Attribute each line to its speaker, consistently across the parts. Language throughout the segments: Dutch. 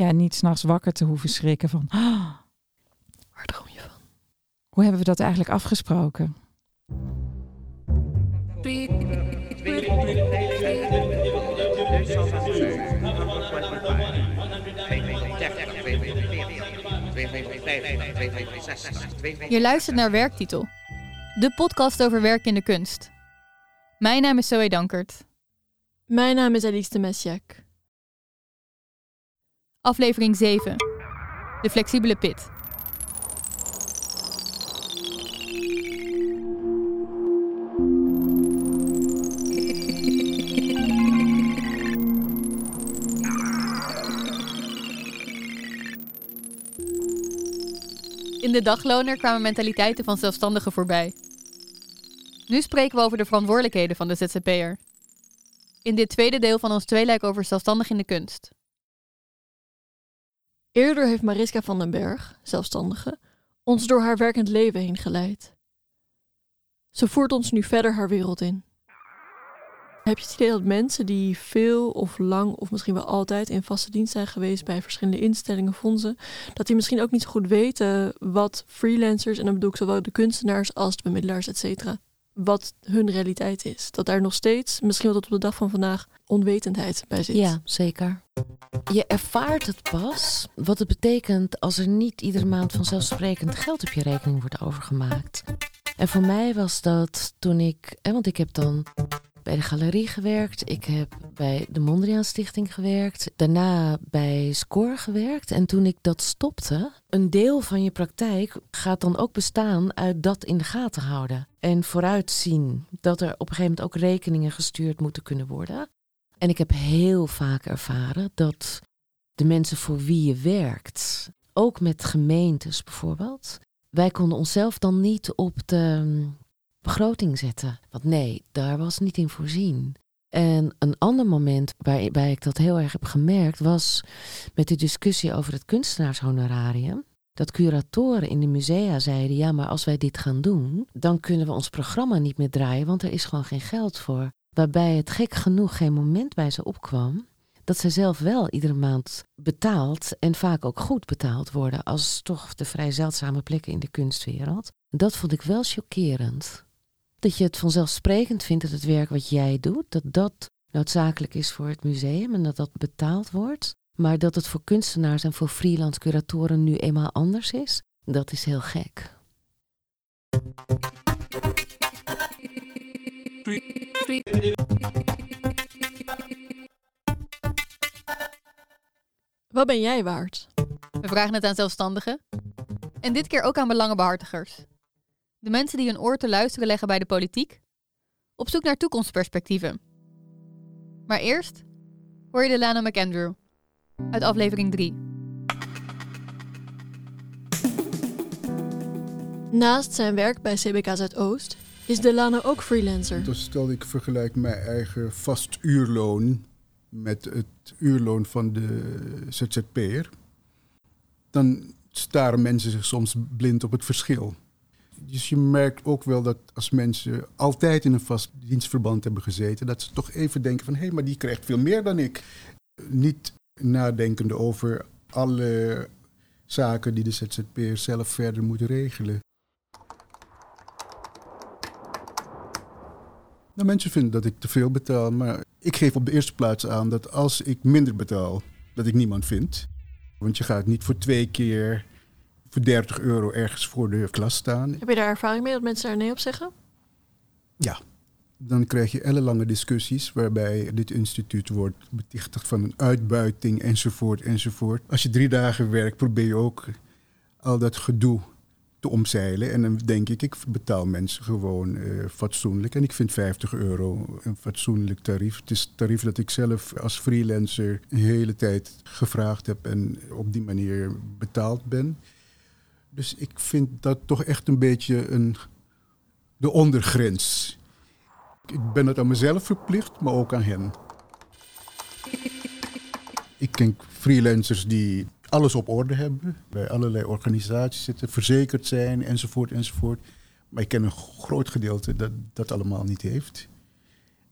Speaker 1: ja, niet s'nachts wakker te hoeven schrikken van... "Ah,
Speaker 2: Waar droom je van?
Speaker 1: hoe hebben we dat eigenlijk afgesproken?
Speaker 3: Je luistert naar Werktitel, de podcast over werk in de kunst. Mijn naam is Zoe Dankert.
Speaker 2: Mijn naam is Alice de.
Speaker 3: Aflevering 7. De flexibele pit. In de dagloner kwamen mentaliteiten van zelfstandigen voorbij. Nu spreken we over de verantwoordelijkheden van de ZZP'er. In dit tweede deel van ons tweeluik over zelfstandig in de kunst.
Speaker 2: Eerder heeft Mariska van den Berg, zelfstandige, ons door haar werkend leven heen geleid. Ze voert ons nu verder haar wereld in. Heb je het idee dat mensen die veel of lang of misschien wel altijd in vaste dienst zijn geweest bij verschillende instellingen, fondsen, dat die misschien ook niet zo goed weten wat freelancers, en dan bedoel ik zowel de kunstenaars als de bemiddelaars, et cetera, wat hun realiteit is. Dat daar nog steeds, misschien wel tot op de dag van vandaag, onwetendheid bij zit.
Speaker 4: Ja, zeker. Je ervaart het pas wat het betekent als er niet iedere maand vanzelfsprekend geld op je rekening wordt overgemaakt. En voor mij was dat toen ik, want ik heb dan bij de galerie gewerkt, ik heb bij de Mondriaan Stichting gewerkt, daarna bij Score gewerkt. En toen ik dat stopte, een deel van je praktijk gaat dan ook bestaan uit dat in de gaten houden. En vooruitzien dat er op een gegeven moment ook rekeningen gestuurd moeten kunnen worden. En ik heb heel vaak ervaren dat de mensen voor wie je werkt, ook met gemeentes bijvoorbeeld, wij konden onszelf dan niet op de begroting zetten. Want nee, daar was niet in voorzien. En een ander moment waarbij ik dat heel erg heb gemerkt was met de discussie over het kunstenaarshonorarium. Dat curatoren in de musea zeiden: ja, maar als wij dit gaan doen, dan kunnen we ons programma niet meer draaien, want er is gewoon geen geld voor. Waarbij het gek genoeg geen moment bij ze opkwam dat ze zelf wel iedere maand betaald en vaak ook goed betaald worden als toch de vrij zeldzame plekken in de kunstwereld. Dat vond ik wel chockerend. Dat je het vanzelfsprekend vindt dat het werk wat jij doet, dat dat noodzakelijk is voor het museum en dat dat betaald wordt. Maar dat het voor kunstenaars en voor freelance curatoren nu eenmaal anders is, dat is heel gek.
Speaker 2: Wat ben jij waard?
Speaker 3: We vragen het aan zelfstandigen. En dit keer ook aan belangenbehartigers. De mensen die hun oor te luisteren leggen bij de politiek. Op zoek naar toekomstperspectieven. Maar eerst hoor je de Lana McAndrew. Uit aflevering 3.
Speaker 2: Naast zijn werk bij CBK Zuidoost is Delano ook freelancer.
Speaker 5: Dus stel ik vergelijk mijn eigen vast uurloon met het uurloon van de ZZP'er, dan staren mensen zich soms blind op het verschil. Dus je merkt ook wel dat als mensen altijd in een vast dienstverband hebben gezeten, dat ze toch even denken van hé, hey, maar die krijgt veel meer dan ik. Niet nadenkende over alle zaken die de ZZP'er zelf verder moet regelen. Nou, mensen vinden dat ik te veel betaal, maar ik geef op de eerste plaats aan dat als ik minder betaal, dat ik niemand vind. Want je gaat niet voor twee keer voor 30 euro ergens voor de klas staan.
Speaker 2: Heb je daar ervaring mee dat mensen daar nee op zeggen?
Speaker 5: Ja, dan krijg je ellenlange discussies waarbij dit instituut wordt betichtigd van een uitbuiting enzovoort enzovoort. Als je drie dagen werkt, probeer je ook al dat gedoe te omzeilen. En dan denk ik, ik betaal mensen gewoon uh, fatsoenlijk. En ik vind 50 euro een fatsoenlijk tarief. Het is het tarief dat ik zelf als freelancer een hele tijd gevraagd heb en op die manier betaald ben. Dus ik vind dat toch echt een beetje een, de ondergrens. Ik ben het aan mezelf verplicht, maar ook aan hen. Ik ken freelancers die alles op orde hebben, bij allerlei organisaties zitten, verzekerd zijn enzovoort enzovoort. Maar ik ken een groot gedeelte dat dat allemaal niet heeft.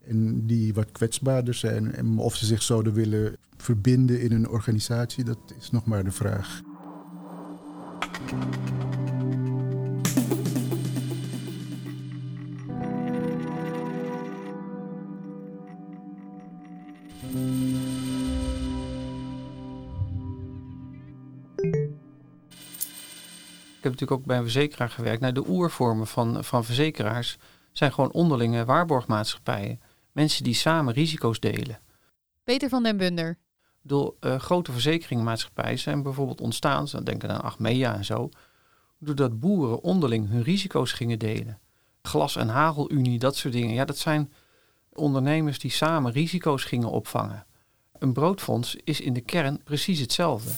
Speaker 5: En die wat kwetsbaarder zijn, of ze zich zouden willen verbinden in een organisatie, dat is nog maar de vraag.
Speaker 6: Ik heb natuurlijk ook bij een verzekeraar gewerkt. Nou, de oervormen van, van verzekeraars zijn gewoon onderlinge waarborgmaatschappijen. Mensen die samen risico's delen.
Speaker 3: Peter van den Bunder.
Speaker 6: Bedoel, uh, grote verzekeringsmaatschappijen zijn bijvoorbeeld ontstaan, dan denken aan Achmea en zo, doordat boeren onderling hun risico's gingen delen. Glas- en hagelunie, dat soort dingen. Ja, dat zijn ondernemers die samen risico's gingen opvangen. Een broodfonds is in de kern precies hetzelfde.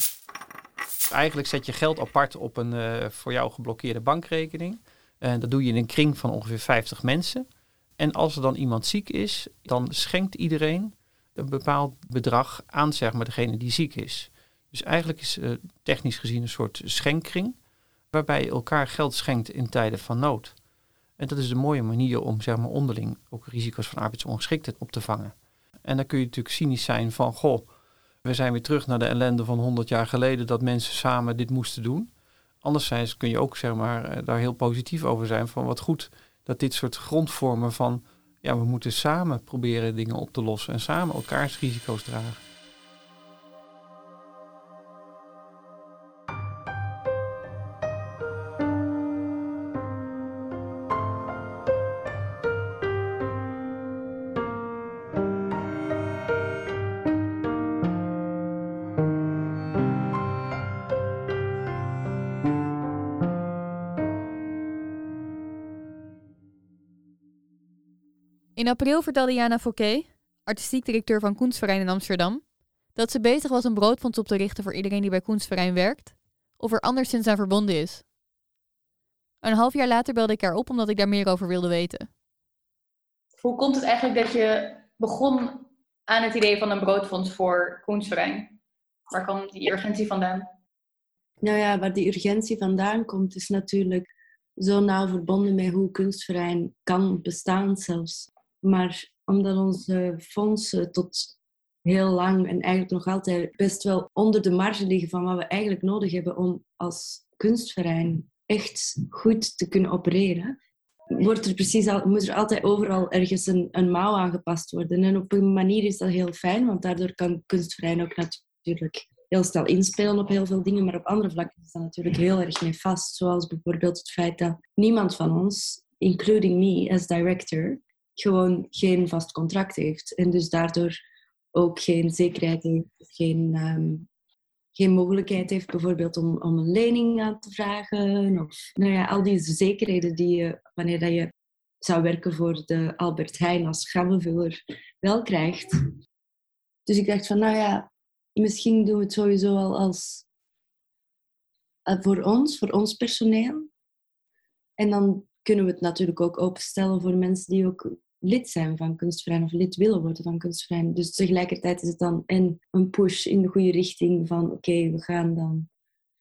Speaker 6: Eigenlijk zet je geld apart op een uh, voor jou geblokkeerde bankrekening. En dat doe je in een kring van ongeveer 50 mensen. En als er dan iemand ziek is, dan schenkt iedereen een bepaald bedrag aan zeg maar, degene die ziek is. Dus eigenlijk is uh, technisch gezien een soort schenkkring, waarbij je elkaar geld schenkt in tijden van nood. En dat is een mooie manier om zeg maar, onderling ook risico's van arbeidsongeschiktheid op te vangen. En dan kun je natuurlijk cynisch zijn van, goh, we zijn weer terug naar de ellende van 100 jaar geleden dat mensen samen dit moesten doen. Anderzijds kun je ook zeg maar, eh, daar heel positief over zijn van wat goed dat dit soort grondvormen van ja, we moeten samen proberen dingen op te lossen en samen elkaars risico's dragen.
Speaker 3: In april vertelde Jana Fouquet, artistiek directeur van Kunstverein in Amsterdam, dat ze bezig was een broodfonds op te richten voor iedereen die bij Kunstverein werkt of er anderszins aan verbonden is. Een half jaar later belde ik haar op omdat ik daar meer over wilde weten.
Speaker 7: Hoe komt het eigenlijk dat je begon aan het idee van een broodfonds voor Kunstverein? Waar komt die urgentie vandaan?
Speaker 8: Nou ja, waar die urgentie vandaan komt is natuurlijk zo nauw verbonden met hoe Kunstverein kan bestaan zelfs. Maar omdat onze fondsen tot heel lang en eigenlijk nog altijd best wel onder de marge liggen van wat we eigenlijk nodig hebben om als kunstverein echt goed te kunnen opereren, wordt er precies al, moet er altijd overal ergens een, een mouw aangepast worden. En op een manier is dat heel fijn, want daardoor kan kunstverein ook natuurlijk heel snel inspelen op heel veel dingen, maar op andere vlakken is dat natuurlijk heel erg nefast. Zoals bijvoorbeeld het feit dat niemand van ons, including me as director, gewoon geen vast contract heeft. En dus daardoor ook geen zekerheid heeft, geen, ehm, geen mogelijkheid heeft bijvoorbeeld om, om een lening aan te vragen. Of nou ja, al die zekerheden die je, wanneer dat je zou werken voor de Albert Heijn als grammenvuller, wel krijgt. Dus ik dacht van, nou ja, misschien doen we het sowieso al als eh, voor ons, voor ons personeel. En dan kunnen we het natuurlijk ook openstellen voor mensen die ook lid zijn van kunstverein of lid willen worden van kunstverein. Dus tegelijkertijd is het dan en een push in de goede richting van oké, we gaan dan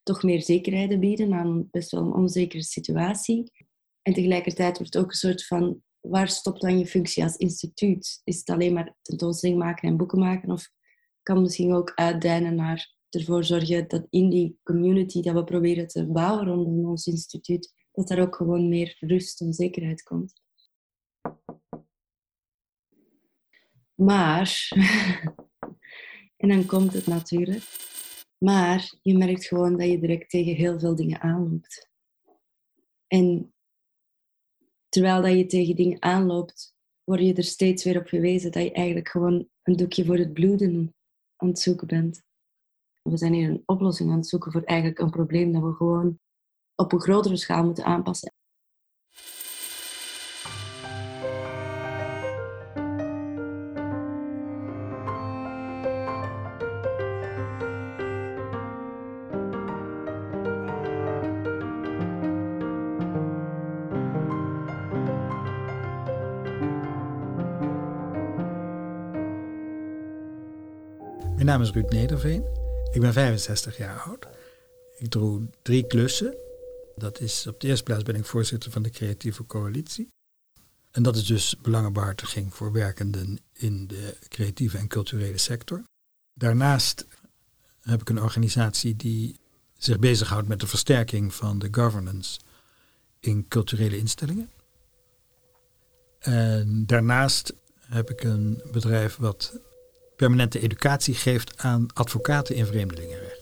Speaker 8: toch meer zekerheden bieden aan best wel een onzekere situatie. En tegelijkertijd wordt het ook een soort van waar stopt dan je functie als instituut? Is het alleen maar tentoonstelling maken en boeken maken? Of kan misschien ook uitdijnen naar ervoor zorgen dat in die community dat we proberen te bouwen rondom ons instituut, dat daar ook gewoon meer rust en zekerheid komt. Maar, en dan komt het natuurlijk, maar je merkt gewoon dat je direct tegen heel veel dingen aanloopt. En terwijl dat je tegen dingen aanloopt, word je er steeds weer op gewezen dat je eigenlijk gewoon een doekje voor het bloeden aan het zoeken bent. We zijn hier een oplossing aan het zoeken voor eigenlijk een probleem dat we gewoon op een grotere schaal moeten aanpassen.
Speaker 9: Mijn naam is Ruud Nederveen. Ik ben 65 jaar oud. Ik doe drie klussen. Dat is op de eerste plaats ben ik voorzitter van de Creatieve Coalitie. En dat is dus belangenbehartiging voor werkenden in de creatieve en culturele sector. Daarnaast heb ik een organisatie die zich bezighoudt met de versterking van de governance in culturele instellingen. En daarnaast heb ik een bedrijf wat permanente educatie geeft aan advocaten in vreemdelingenrecht.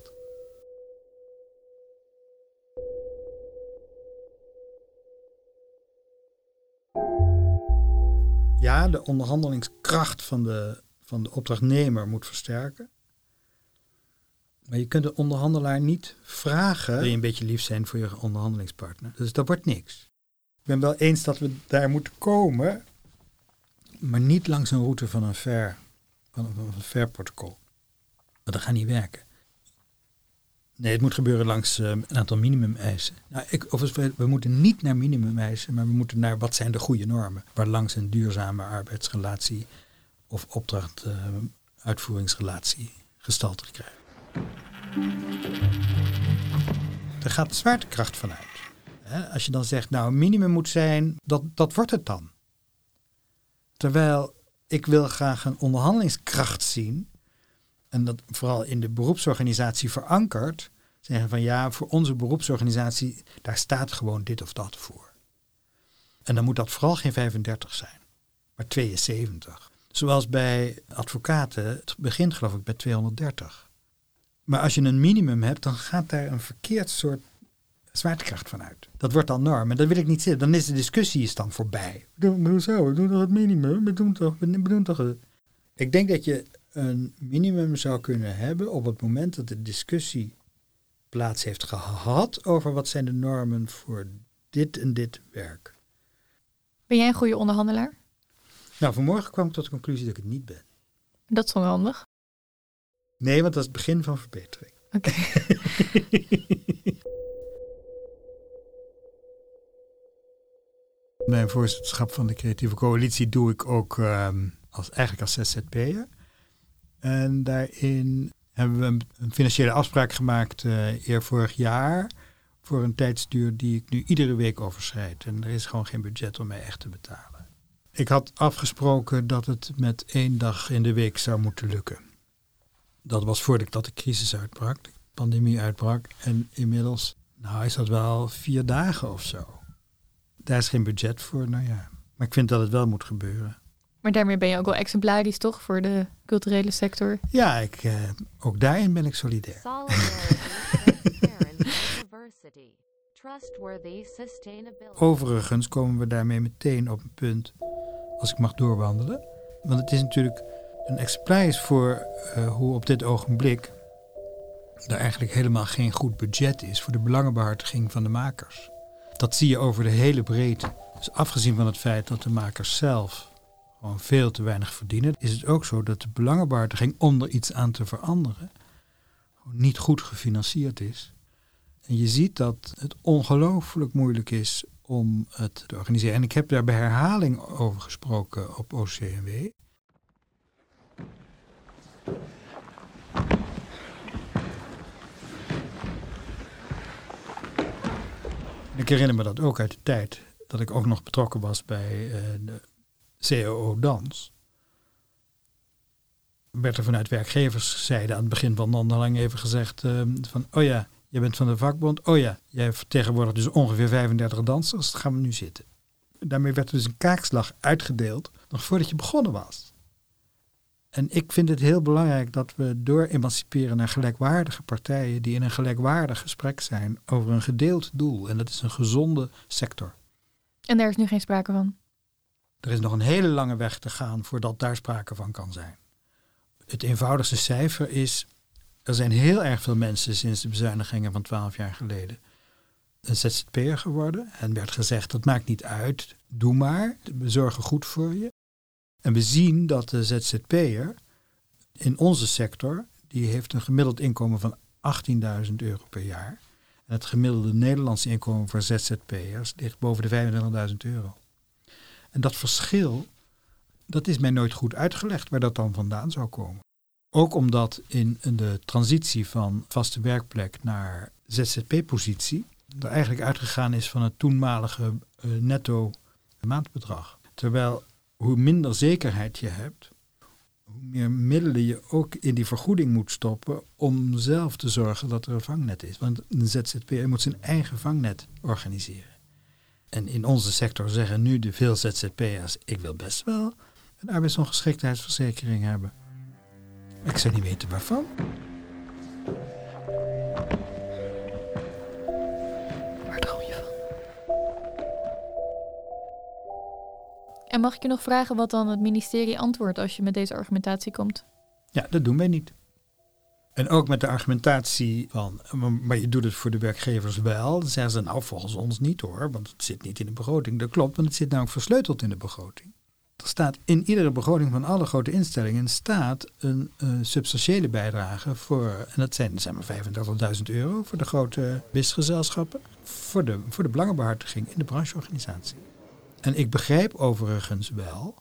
Speaker 9: De onderhandelingskracht van de, van de opdrachtnemer moet versterken. Maar je kunt de onderhandelaar niet vragen. Wil je een beetje lief zijn voor je onderhandelingspartner? Dus dat wordt niks. Ik ben wel eens dat we daar moeten komen, maar niet langs een route van een fair, van een, van een fair protocol. Want dat gaat niet werken. Nee, het moet gebeuren langs uh, een aantal minimumeisen. Nou, ik, of we, moeten niet naar minimumeisen, maar we moeten naar wat zijn de goede normen. Waar langs een duurzame arbeidsrelatie of opdracht-uitvoeringsrelatie uh, gestalte krijgt. Er gaat zwaartekracht vanuit. Als je dan zegt, nou, een minimum moet zijn, dat, dat wordt het dan. Terwijl ik wil graag een onderhandelingskracht zien, en dat vooral in de beroepsorganisatie verankerd, zeggen van ja, voor onze beroepsorganisatie, daar staat gewoon dit of dat voor. En dan moet dat vooral geen 35 zijn, maar 72. Zoals bij advocaten, het begint geloof ik bij 230. Maar als je een minimum hebt, dan gaat daar een verkeerd soort zwaartekracht vanuit. Dat wordt dan norm. En dat wil ik niet zitten. Dan is de discussie is dan voorbij. Hoezo? We doen toch het minimum? We doen toch, we doen toch het... Ik denk dat je een minimum zou kunnen hebben op het moment dat de discussie plaats heeft gehad over wat zijn de normen voor dit en dit werk.
Speaker 3: Ben jij een goede onderhandelaar?
Speaker 9: Nou, vanmorgen kwam ik tot de conclusie dat ik het niet ben.
Speaker 3: Dat is onhandig.
Speaker 9: Nee, want dat is het begin van verbetering.
Speaker 3: Oké.
Speaker 9: Mijn voorzitterschap van de creatieve coalitie doe ik ook um, als, eigenlijk als ZZP'er. En daarin hebben we een, financiële afspraak gemaakt uh, eer vorig jaar voor een tijdsduur die ik nu iedere week overschrijd. En er is gewoon geen budget om mij echt te betalen. Ik had afgesproken dat het met één dag in de week zou moeten lukken. Dat was voordat de crisis uitbrak, de pandemie uitbrak. En inmiddels, nou is dat wel vier dagen of zo. Daar is geen budget voor, nou ja. Maar ik vind dat het wel moet gebeuren.
Speaker 3: Maar daarmee ben je ook wel exemplarisch, toch, voor de culturele sector?
Speaker 9: Ja, ik, eh, ook daarin ben ik solidair. Overigens komen we daarmee meteen op een punt, als ik mag doorwandelen. Want het is natuurlijk een exemplaar voor uh, hoe op dit ogenblik er eigenlijk helemaal geen goed budget is voor de belangenbehartiging van de makers. Dat zie je over de hele breedte. Dus afgezien van het feit dat de makers zelf gewoon veel te weinig verdienen, is het ook zo dat de belangenbehartiging om er iets aan te veranderen niet goed gefinancierd is. En je ziet dat het ongelooflijk moeilijk is om het te organiseren. En ik heb daar bij herhaling over gesproken op OCMW. Ik herinner me dat ook uit de tijd dat ik ook nog betrokken was bij uh, de COO Dans. Werd er vanuit werkgeverszijde aan het begin van de onderhandeling even gezegd uh, van, oh ja, jij bent van de vakbond, oh ja, jij vertegenwoordigt dus ongeveer 35 dansers, dat gaan we nu zitten. Daarmee werd dus een kaakslag uitgedeeld, nog voordat je begonnen was. En ik vind het heel belangrijk dat we door emanciperen naar gelijkwaardige partijen die in een gelijkwaardig gesprek zijn over een gedeeld doel. En dat is een gezonde sector.
Speaker 3: En daar is nu geen sprake van?
Speaker 9: Er is nog een hele lange weg te gaan voordat daar sprake van kan zijn. Het eenvoudigste cijfer is, er zijn heel erg veel mensen sinds de bezuinigingen van twaalf jaar geleden een ZZP'er geworden. En werd gezegd, dat maakt niet uit, doe maar, we zorgen goed voor je. En we zien dat de ZZP'er in onze sector, die heeft een gemiddeld inkomen van 18.000 euro per jaar. En het gemiddelde Nederlandse inkomen voor ZZP'ers ligt boven de 25.000 euro. En dat verschil, dat is mij nooit goed uitgelegd waar dat dan vandaan zou komen. Ook omdat in de transitie van vaste werkplek naar ZZP-positie er eigenlijk uitgegaan is van het toenmalige uh, netto maandbedrag. Terwijl hoe minder zekerheid je hebt, hoe meer middelen je ook in die vergoeding moet stoppen om zelf te zorgen dat er een vangnet is. Want een ZZP'er moet zijn eigen vangnet organiseren. En in onze sector zeggen nu de veel ZZP'ers, ik wil best wel een arbeidsongeschiktheidsverzekering hebben. Ik zou niet weten waarvan.
Speaker 2: Waar droom je van?
Speaker 3: En mag ik je nog vragen wat dan het ministerie antwoordt als je met deze argumentatie komt?
Speaker 9: Ja, dat doen wij niet. En ook met de argumentatie van, maar je doet het voor de werkgevers wel. Dan zeggen ze, nou volgens ons niet hoor, want het zit niet in de begroting. Dat klopt, want het zit namelijk versleuteld in de begroting. Er staat in iedere begroting van alle grote instellingen staat een uh, substantiële bijdrage voor, en dat zijn, zijn maar 35.000 euro voor de grote wisgezelschappen, voor de, voor de belangenbehartiging in de brancheorganisatie. En ik begrijp overigens wel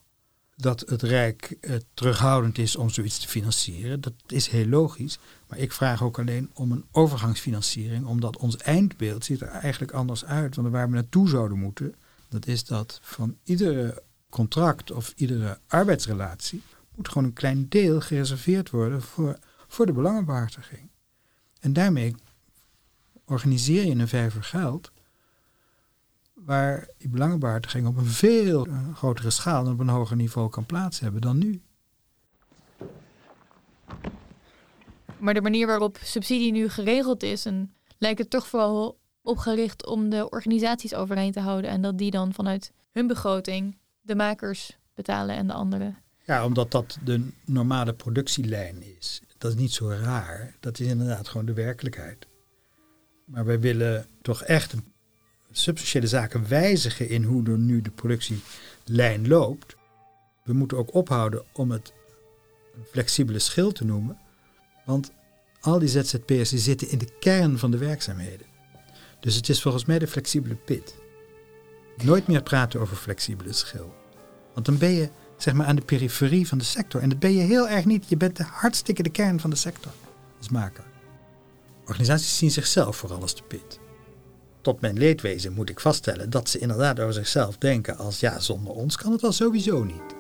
Speaker 9: dat het Rijk uh, terughoudend is om zoiets te financieren. Dat is heel logisch. Maar ik vraag ook alleen om een overgangsfinanciering, omdat ons eindbeeld ziet er eigenlijk anders uit. Want waar we naartoe zouden moeten, dat is dat van iedere contract of iedere arbeidsrelatie moet gewoon een klein deel gereserveerd worden voor, voor de belangenbehartiging. En daarmee organiseer je een vijver geld waar die belangenbehartiging op een veel grotere schaal en op een hoger niveau kan plaats hebben dan nu.
Speaker 3: Maar de manier waarop subsidie nu geregeld is, en lijkt het toch vooral opgericht om de organisaties overeind te houden en dat die dan vanuit hun begroting de makers betalen en de anderen.
Speaker 9: Ja, omdat dat de normale productielijn is. Dat is niet zo raar. Dat is inderdaad gewoon de werkelijkheid. Maar wij willen toch echt substantiële zaken wijzigen in hoe er nu de productielijn loopt. We moeten ook ophouden om het flexibele schil te noemen. Want al die ZZP'ers die zitten in de kern van de werkzaamheden. Dus het is volgens mij de flexibele pit. Nooit meer praten over flexibele schil. Want dan ben je zeg maar aan de periferie van de sector. En dat ben je heel erg niet. Je bent de hartstikke de kern van de sector als maker. Organisaties zien zichzelf vooral als de pit. Tot mijn leedwezen moet ik vaststellen dat ze inderdaad over zichzelf denken als ja, zonder ons kan het al sowieso niet.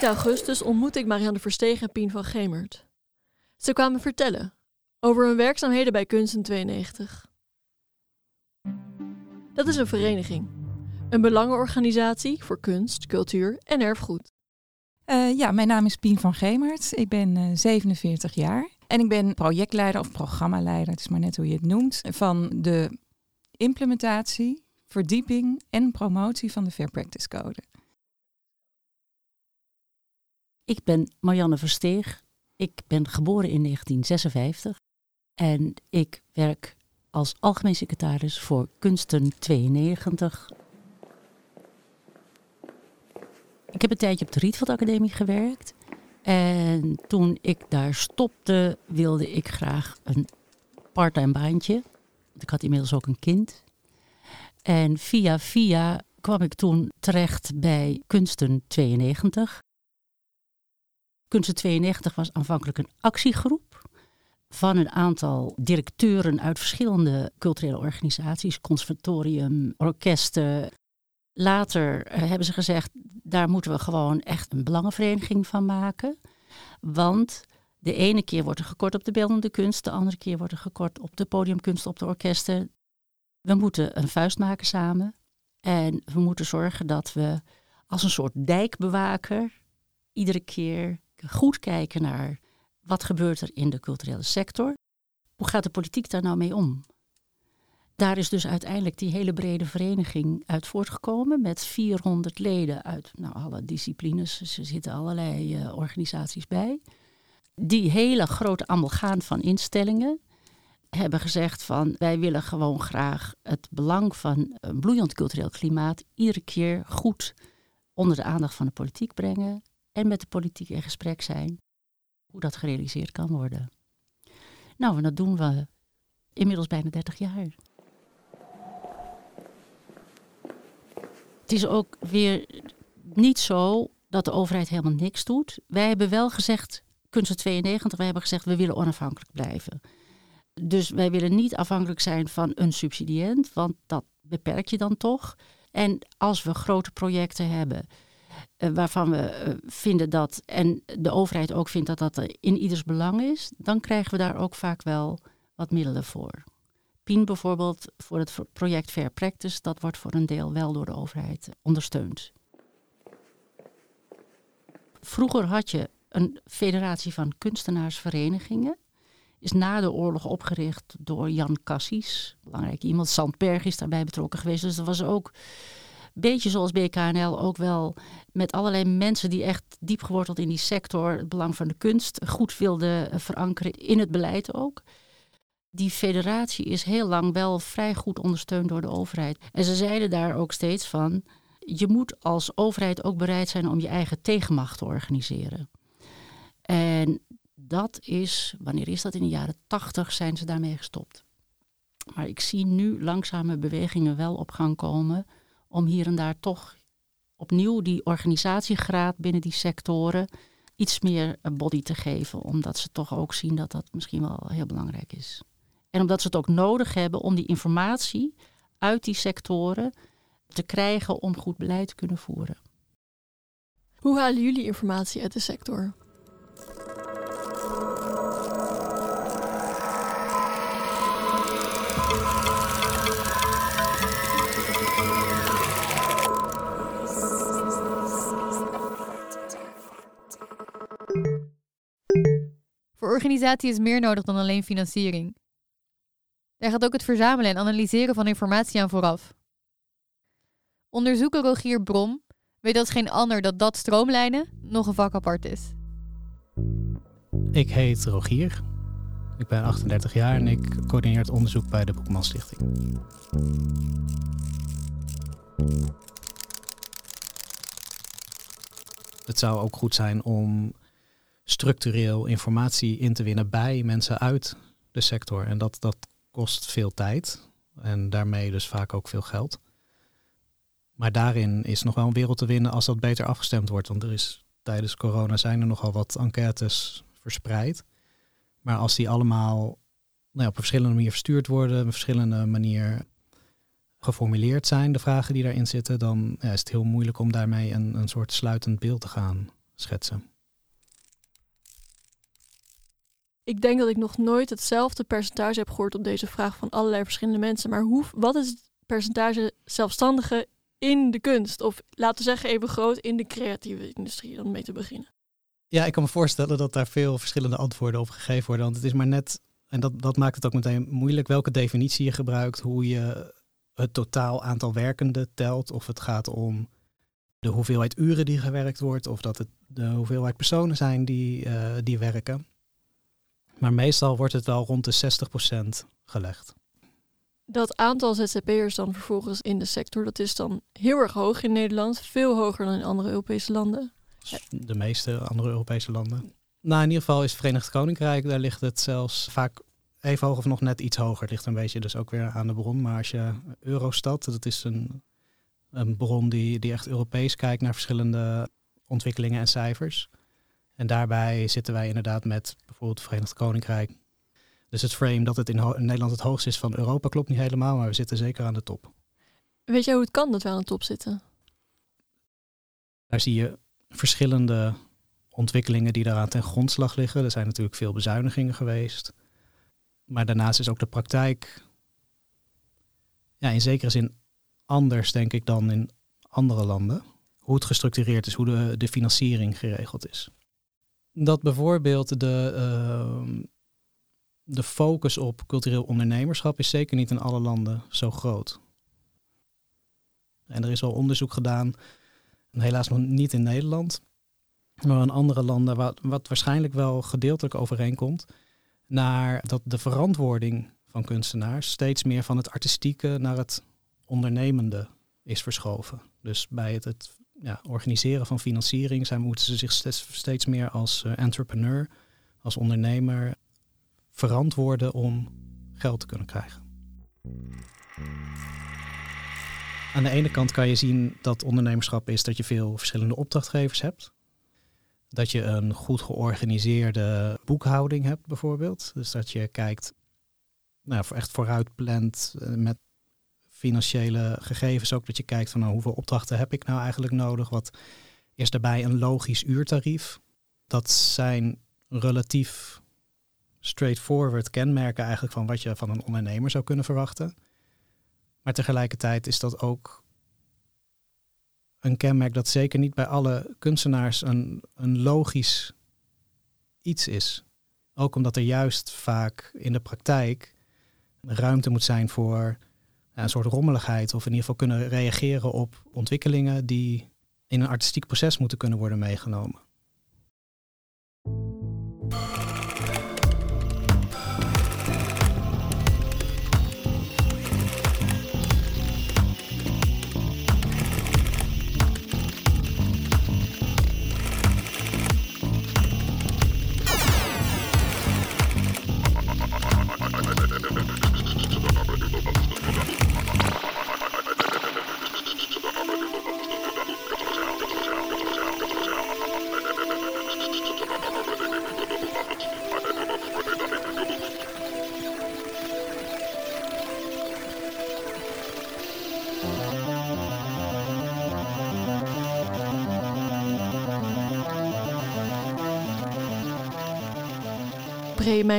Speaker 2: Eind augustus ontmoette ik Marianne Verstegen en Pien van Gemert. Ze kwamen vertellen over hun werkzaamheden bij Kunsten 92. Dat is een vereniging, een belangenorganisatie voor kunst, cultuur en erfgoed.
Speaker 1: Uh, ja, mijn naam is Pien van Gemert. Ik ben uh, 47 jaar en ik ben projectleider of programmaleider, het is maar net hoe je het noemt, van de implementatie, verdieping en promotie van de Fair Practice Code.
Speaker 10: Ik ben Marianne Versteeg. Ik ben geboren in 1956 en ik werk als algemeen secretaris voor Kunsten 92. Ik heb een tijdje op de Rietveld Academie gewerkt. En toen ik daar stopte, wilde ik graag een parttime baantje. Ik had inmiddels ook een kind. En via via kwam ik toen terecht bij Kunsten 92. Kunsten 92 was aanvankelijk een actiegroep van een aantal directeuren uit verschillende culturele organisaties, conservatorium, orkesten. Later eh, hebben ze gezegd, daar moeten we gewoon echt een belangenvereniging van maken. Want de ene keer wordt er gekort op de beeldende kunst, de andere keer wordt er gekort op de podiumkunst, op de orkesten. We moeten een vuist maken samen. En we moeten zorgen dat we als een soort dijkbewaker iedere keer goed kijken naar wat gebeurt er in de culturele sector. Hoe gaat de politiek daar nou mee om? Daar is dus uiteindelijk die hele brede vereniging uit voortgekomen met 400 leden uit nou, alle disciplines. Er zitten allerlei uh, organisaties bij. Die hele grote amalgaan van instellingen hebben gezegd van wij willen gewoon graag het belang van een bloeiend cultureel klimaat iedere keer goed onder de aandacht van de politiek brengen met de politiek in gesprek zijn hoe dat gerealiseerd kan worden. Nou, en dat doen we inmiddels bijna 30 jaar. het is ook weer niet zo dat de overheid helemaal niks doet. Wij hebben wel gezegd, Kunst 92, wij hebben gezegd we willen onafhankelijk blijven. Dus wij willen niet afhankelijk zijn van een subsidiënt, want dat beperk je dan toch. En als we grote projecten hebben eh, waarvan we eh, vinden dat, en de overheid ook vindt dat dat in ieders belang is, dan krijgen we daar ook vaak wel wat middelen voor. PIN bijvoorbeeld voor het project Fair Practice, dat wordt voor een deel wel door de overheid ondersteund. Vroeger had je een federatie van kunstenaarsverenigingen. Is na de oorlog opgericht door Jan Cassis. Belangrijk iemand. Sandberg is daarbij betrokken geweest. Dus dat was ook beetje zoals BKNL ook wel met allerlei mensen die echt diep geworteld in die sector het belang van de kunst goed wilden verankeren in het beleid ook. Die federatie is heel lang wel vrij goed ondersteund door de overheid. En ze zeiden daar ook steeds van je moet als overheid ook bereid zijn om je eigen tegenmacht te organiseren. En dat is, wanneer is dat? In de jaren tachtig zijn ze daarmee gestopt. Maar ik zie nu langzame bewegingen wel op gang komen om hier en daar toch opnieuw die organisatiegraad binnen die sectoren iets meer body te geven. Omdat ze toch ook zien dat dat misschien wel heel belangrijk is. En omdat ze het ook nodig hebben om die informatie uit die sectoren te krijgen om goed beleid te kunnen voeren.
Speaker 2: Hoe halen jullie informatie uit de sector?
Speaker 3: Organisatie is meer nodig dan alleen financiering. Daar gaat ook het verzamelen en analyseren van informatie aan vooraf. Onderzoeker Rogier Brom weet als geen ander dat dat stroomlijnen nog een vak apart is.
Speaker 11: Ik heet Rogier. Ik ben 38 jaar en ik coördineer het onderzoek bij de Boekman Stichting. Het zou ook goed zijn om structureel informatie in te winnen bij mensen uit de sector. En dat, dat kost veel tijd en daarmee dus vaak ook veel geld. Maar daarin is nog wel een wereld te winnen als dat beter afgestemd wordt. Want er is tijdens corona zijn er nogal wat enquêtes verspreid. Maar als die allemaal nou ja, op verschillende manier verstuurd worden, op verschillende manier geformuleerd zijn, de vragen die daarin zitten, dan is het heel moeilijk om daarmee een, een soort sluitend beeld te gaan schetsen.
Speaker 2: Ik denk dat ik nog nooit hetzelfde percentage heb gehoord op deze vraag van allerlei verschillende mensen. Maar hoe, wat is het percentage zelfstandigen in de kunst? Of laten we zeggen even groot in de creatieve industrie, om mee te beginnen.
Speaker 11: Ja, ik kan me voorstellen dat daar veel verschillende antwoorden op gegeven worden. Want het is maar net, en dat, dat maakt het ook meteen moeilijk, welke definitie je gebruikt, hoe je het totaal aantal werkenden telt. Of het gaat om de hoeveelheid uren die gewerkt wordt, of dat het de hoeveelheid personen zijn die, uh, die werken. Maar meestal wordt het wel rond de 60% gelegd.
Speaker 2: Dat aantal ZZP'ers dan vervolgens in de sector, dat is dan heel erg hoog in Nederland. Veel hoger dan in andere Europese landen.
Speaker 11: De meeste andere Europese landen. Nou, in ieder geval is het Verenigd Koninkrijk, daar ligt het zelfs vaak even hoog of nog net iets hoger. Het ligt een beetje dus ook weer aan de bron. Maar als je Eurostat, dat is een, een bron die, die echt Europees kijkt naar verschillende ontwikkelingen en cijfers. En daarbij zitten wij inderdaad met bijvoorbeeld het Verenigd Koninkrijk. Dus het frame dat het in, Nederland het hoogste is van Europa klopt niet helemaal, maar we zitten zeker aan de top.
Speaker 2: Weet jij hoe het kan dat we aan de top zitten?
Speaker 11: Daar zie je verschillende ontwikkelingen die daaraan ten grondslag liggen. Er zijn natuurlijk veel bezuinigingen geweest. Maar daarnaast is ook de praktijk ja, in zekere zin anders, denk ik, dan in andere landen. Hoe het gestructureerd is, hoe de, de financiering geregeld is dat bijvoorbeeld de, uh, de focus op cultureel ondernemerschap is zeker niet in alle landen zo groot. En er is al onderzoek gedaan, helaas nog niet in Nederland, maar in andere landen, wat, wat waarschijnlijk wel gedeeltelijk overeenkomt, naar dat de verantwoording van kunstenaars steeds meer van het artistieke naar het ondernemende is verschoven. Dus bij het, het ja, organiseren van financiering zijn, moeten ze zich steeds, steeds meer als uh, entrepreneur, als ondernemer verantwoorden om geld te kunnen krijgen. Aan de ene kant kan je zien dat ondernemerschap is dat je veel verschillende opdrachtgevers hebt. Dat je een goed georganiseerde boekhouding hebt bijvoorbeeld. Dus dat je kijkt, nou, echt vooruit plant eh, met financiële gegevens ook. Dat je kijkt van nou, hoeveel opdrachten heb ik nou eigenlijk nodig? Wat is daarbij een logisch uurtarief? Dat zijn relatief straightforward kenmerken eigenlijk van wat je van een ondernemer zou kunnen verwachten. Maar tegelijkertijd is dat ook een kenmerk dat zeker niet bij alle kunstenaars een, een logisch iets is. Ook omdat er juist vaak in de praktijk ruimte moet zijn voor een soort rommeligheid. Of in ieder geval kunnen reageren op ontwikkelingen die in een artistiek proces moeten kunnen worden meegenomen.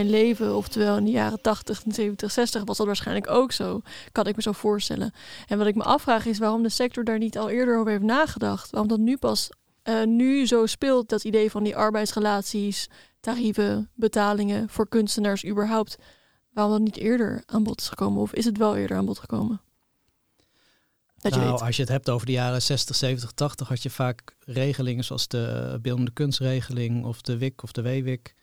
Speaker 2: Mijn leven, oftewel in de jaren 80, 70, 60, was dat waarschijnlijk ook zo. Kan ik me zo voorstellen. En wat ik me afvraag is waarom de sector daar niet al eerder over heeft nagedacht. Waarom dat nu pas uh, nu zo speelt, dat idee van die arbeidsrelaties, tarieven, betalingen voor kunstenaars überhaupt. Waarom dat niet eerder aan bod is gekomen? Of is het wel eerder aan bod gekomen?
Speaker 11: Dat nou, als je het hebt over de jaren 60, 70, 80, had je vaak regelingen zoals de beeldende kunstregeling of de WIC of de WWIC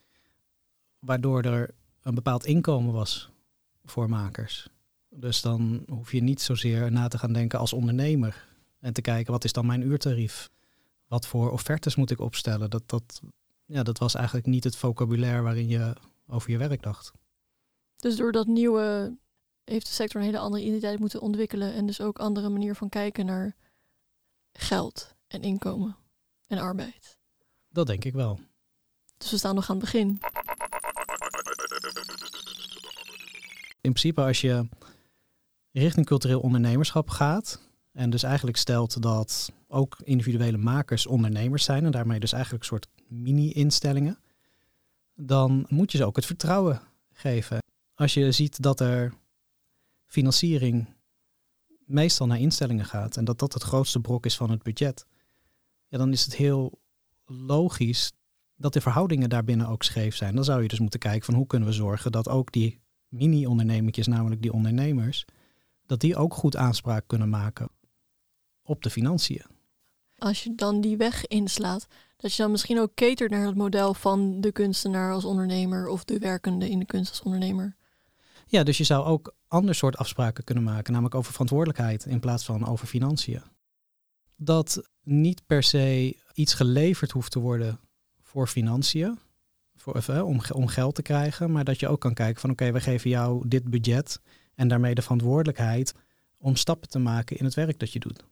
Speaker 11: waardoor er een bepaald inkomen was voor makers. Dus dan hoef je niet zozeer na te gaan denken als ondernemer en te kijken wat is dan mijn uurtarief? Wat voor offertes moet ik opstellen? Dat, dat, ja, dat was eigenlijk niet het vocabulaire waarin je over je werk dacht.
Speaker 2: Dus door dat nieuwe heeft de sector een hele andere identiteit moeten ontwikkelen en dus ook andere manier van kijken naar geld en inkomen en arbeid.
Speaker 11: Dat denk ik wel.
Speaker 2: Dus we staan nog aan het begin.
Speaker 11: In principe, als je richting cultureel ondernemerschap gaat, en dus eigenlijk stelt dat ook individuele makers ondernemers zijn, en daarmee dus eigenlijk een soort mini-instellingen, dan moet je ze ook het vertrouwen geven. Als je ziet dat er financiering meestal naar instellingen gaat en dat dat het grootste brok is van het budget, ja, dan is het heel logisch dat de verhoudingen daarbinnen ook scheef zijn. Dan zou je dus moeten kijken van hoe kunnen we zorgen dat ook die mini-ondernemertjes, namelijk die ondernemers, dat die ook goed aanspraak kunnen maken op de financiën.
Speaker 2: Als je dan die weg inslaat, dat je dan misschien ook catert naar het model van de kunstenaar als ondernemer of de werkende in de kunst als ondernemer.
Speaker 11: Ja, dus je zou ook ander soort afspraken kunnen maken, namelijk over verantwoordelijkheid in plaats van over financiën. Dat niet per se iets geleverd hoeft te worden voor financiën, om, om geld te krijgen, maar dat je ook kan kijken van oké, we geven jou dit budget en daarmee de verantwoordelijkheid om stappen te maken in het werk dat je doet.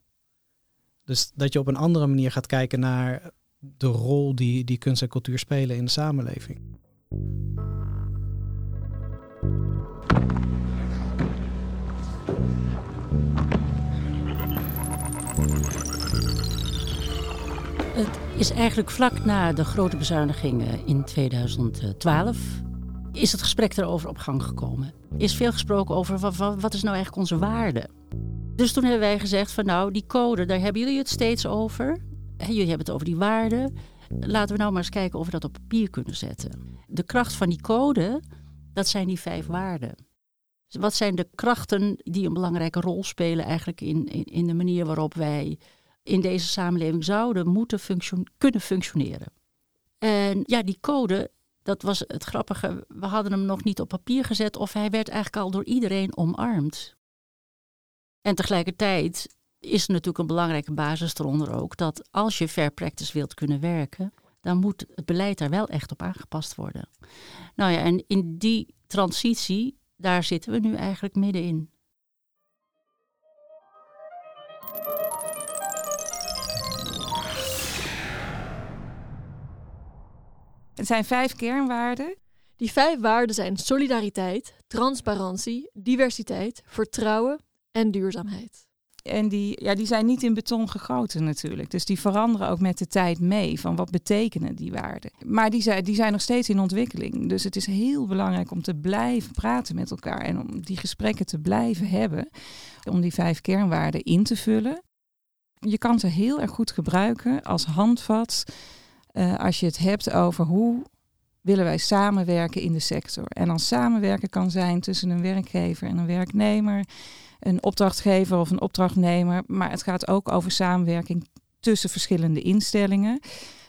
Speaker 11: Dus dat je op een andere manier gaat kijken naar de rol die, die kunst en cultuur spelen in de samenleving.
Speaker 10: Het is eigenlijk vlak na de grote bezuinigingen in 2012 is het gesprek erover op gang gekomen. Is veel gesproken over wat, wat is nou eigenlijk onze waarde. Dus toen hebben wij gezegd van nou die code, daar hebben jullie het steeds over. Jullie hebben het over die waarde. Laten we nou maar eens kijken of we dat op papier kunnen zetten. De kracht van die code, dat zijn die vijf waarden. Wat zijn de krachten die een belangrijke rol spelen eigenlijk in, in de manier waarop wij in deze samenleving zouden moeten kunnen functioneren. En ja, die code, dat was het grappige. We hadden hem nog niet op papier gezet of hij werd eigenlijk al door iedereen omarmd. En tegelijkertijd is er natuurlijk een belangrijke basis eronder ook dat als je fair practice wilt kunnen werken, dan moet het beleid daar wel echt op aangepast worden. Nou ja, en in die transitie, daar zitten we nu eigenlijk middenin.
Speaker 1: Het zijn vijf kernwaarden.
Speaker 2: Die vijf waarden zijn solidariteit, transparantie, diversiteit, vertrouwen en duurzaamheid.
Speaker 1: En die, ja, die zijn niet in beton gegoten natuurlijk. Dus die veranderen ook met de tijd mee. Van wat betekenen die waarden. Maar die zijn, die zijn nog steeds in ontwikkeling. Dus het is heel belangrijk om te blijven praten met elkaar. En om die gesprekken te blijven hebben. Om die vijf kernwaarden in te vullen. Je kan ze heel erg goed gebruiken als handvat. Uh, als je het hebt over hoe willen wij samenwerken in de sector. En dan samenwerken kan zijn tussen een werkgever en een werknemer een opdrachtgever of een opdrachtnemer. Maar het gaat ook over samenwerking tussen verschillende instellingen.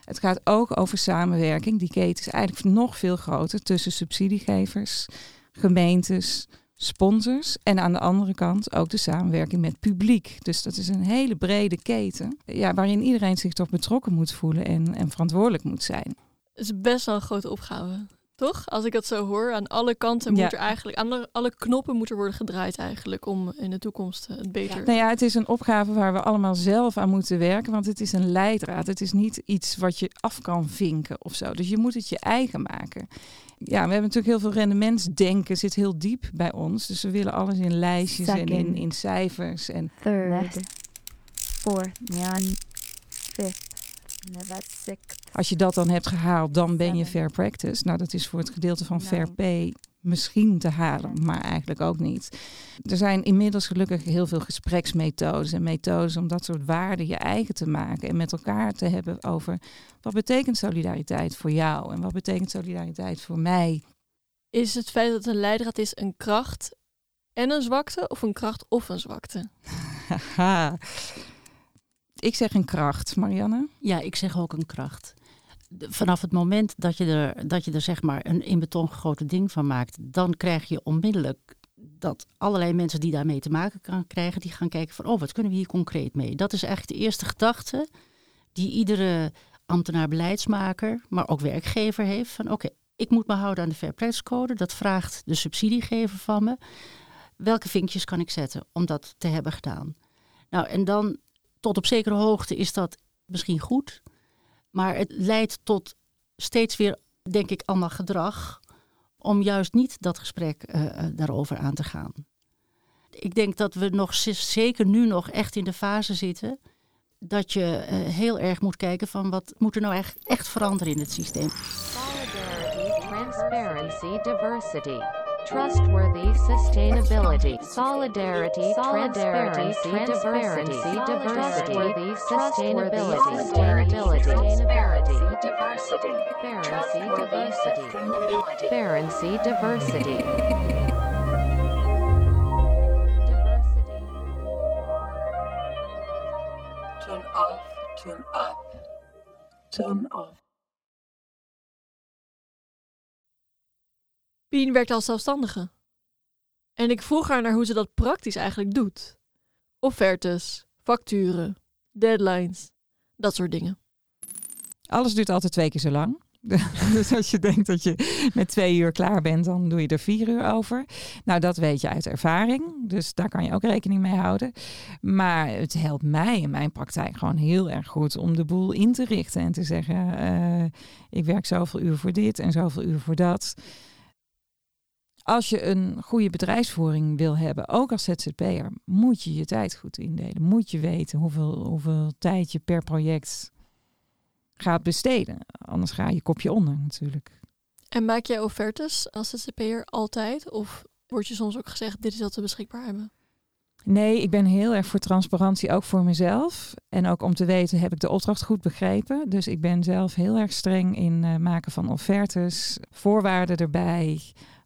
Speaker 1: Het gaat ook over samenwerking. Die keten is eigenlijk nog veel groter tussen subsidiegevers, gemeentes, sponsors. En aan de andere kant ook de samenwerking met publiek. Dus dat is een hele brede keten. Ja, waarin iedereen zich toch betrokken moet voelen en, en verantwoordelijk moet zijn.
Speaker 2: Het is best wel een grote opgave. Toch? Als ik dat zo hoor, aan alle kanten moet er eigenlijk, aan alle knoppen moeten worden gedraaid eigenlijk om in de toekomst eh, het beter.
Speaker 1: Ja. Nou ja, het is een opgave waar we allemaal zelf aan moeten werken, want het is een leidraad. Het is niet iets wat je af kan vinken of zo. Dus je moet het je eigen maken. Ja, we hebben natuurlijk heel veel rendementsdenken, zit heel diep bij ons. Dus we willen alles in lijstjes en in, in cijfers. En
Speaker 12: Third, fourth, fifth.
Speaker 1: Als je dat dan hebt gehaald, dan ben je fair practice. Nou, dat is voor het gedeelte van fair pay misschien te halen, maar eigenlijk ook niet. Er zijn inmiddels gelukkig heel veel gespreksmethodes en methodes om dat soort waarden je eigen te maken en met elkaar te hebben over wat betekent solidariteit voor jou en wat betekent solidariteit voor mij.
Speaker 2: Is het feit dat een leidraad is een kracht en een zwakte of een kracht of een zwakte?
Speaker 1: Ik zeg een kracht, Marianne.
Speaker 10: Ja, ik zeg ook een kracht. Vanaf het moment dat je er, dat je er zeg maar een in beton gegoten ding van maakt, dan krijg je onmiddellijk dat allerlei mensen die daarmee te maken krijgen, die gaan kijken van, oh, wat kunnen we hier concreet mee? Dat is eigenlijk de eerste gedachte die iedere ambtenaar, beleidsmaker, maar ook werkgever heeft van, oké, ik moet me houden aan de Fair Practice Code. Dat vraagt de subsidiegever van me. Welke vinkjes kan ik zetten om dat te hebben gedaan? Nou, en dan tot op zekere hoogte is dat misschien goed. Maar het leidt tot steeds weer, denk ik, ander gedrag. Om juist niet dat gesprek uh, daarover aan te gaan. Ik denk dat we nog zeker nu nog echt in de fase zitten. Dat je uh, heel erg moet kijken van wat moet er nou echt, echt veranderen in het systeem.
Speaker 12: Solidarity, transparency, diversity. Trustworthy sustainability, solidarity, solidarity, transparency, diversity, sustainability, sustainability, transparency, diversity, diversity, transparency, diversity.
Speaker 13: Turn off, turn up, turn off.
Speaker 2: Pien werkt als zelfstandige. En ik vroeg haar naar hoe ze dat praktisch eigenlijk doet. Offertes, facturen, deadlines, dat soort dingen.
Speaker 1: Alles duurt altijd twee keer zo lang. dus als je denkt dat je met twee uur klaar bent, dan doe je er vier uur over. Nou, dat weet je uit ervaring. Dus daar kan je ook rekening mee houden. Maar het helpt mij in mijn praktijk gewoon heel erg goed om de boel in te richten en te zeggen: uh, ik werk zoveel uur voor dit en zoveel uur voor dat als je een goede bedrijfsvoering wil hebben, ook als ZZP'er, moet je je tijd goed indelen. Moet je weten hoeveel, hoeveel tijd je per project gaat besteden. Anders ga je kopje onder natuurlijk.
Speaker 2: En maak jij offertes als ZZP'er altijd? Of wordt je soms ook gezegd, dit is wat we beschikbaar hebben?
Speaker 1: Nee, ik ben heel erg voor transparantie, ook voor mezelf. En ook om te weten, heb ik de opdracht goed begrepen? Dus ik ben zelf heel erg streng in uh, maken van offertes, voorwaarden erbij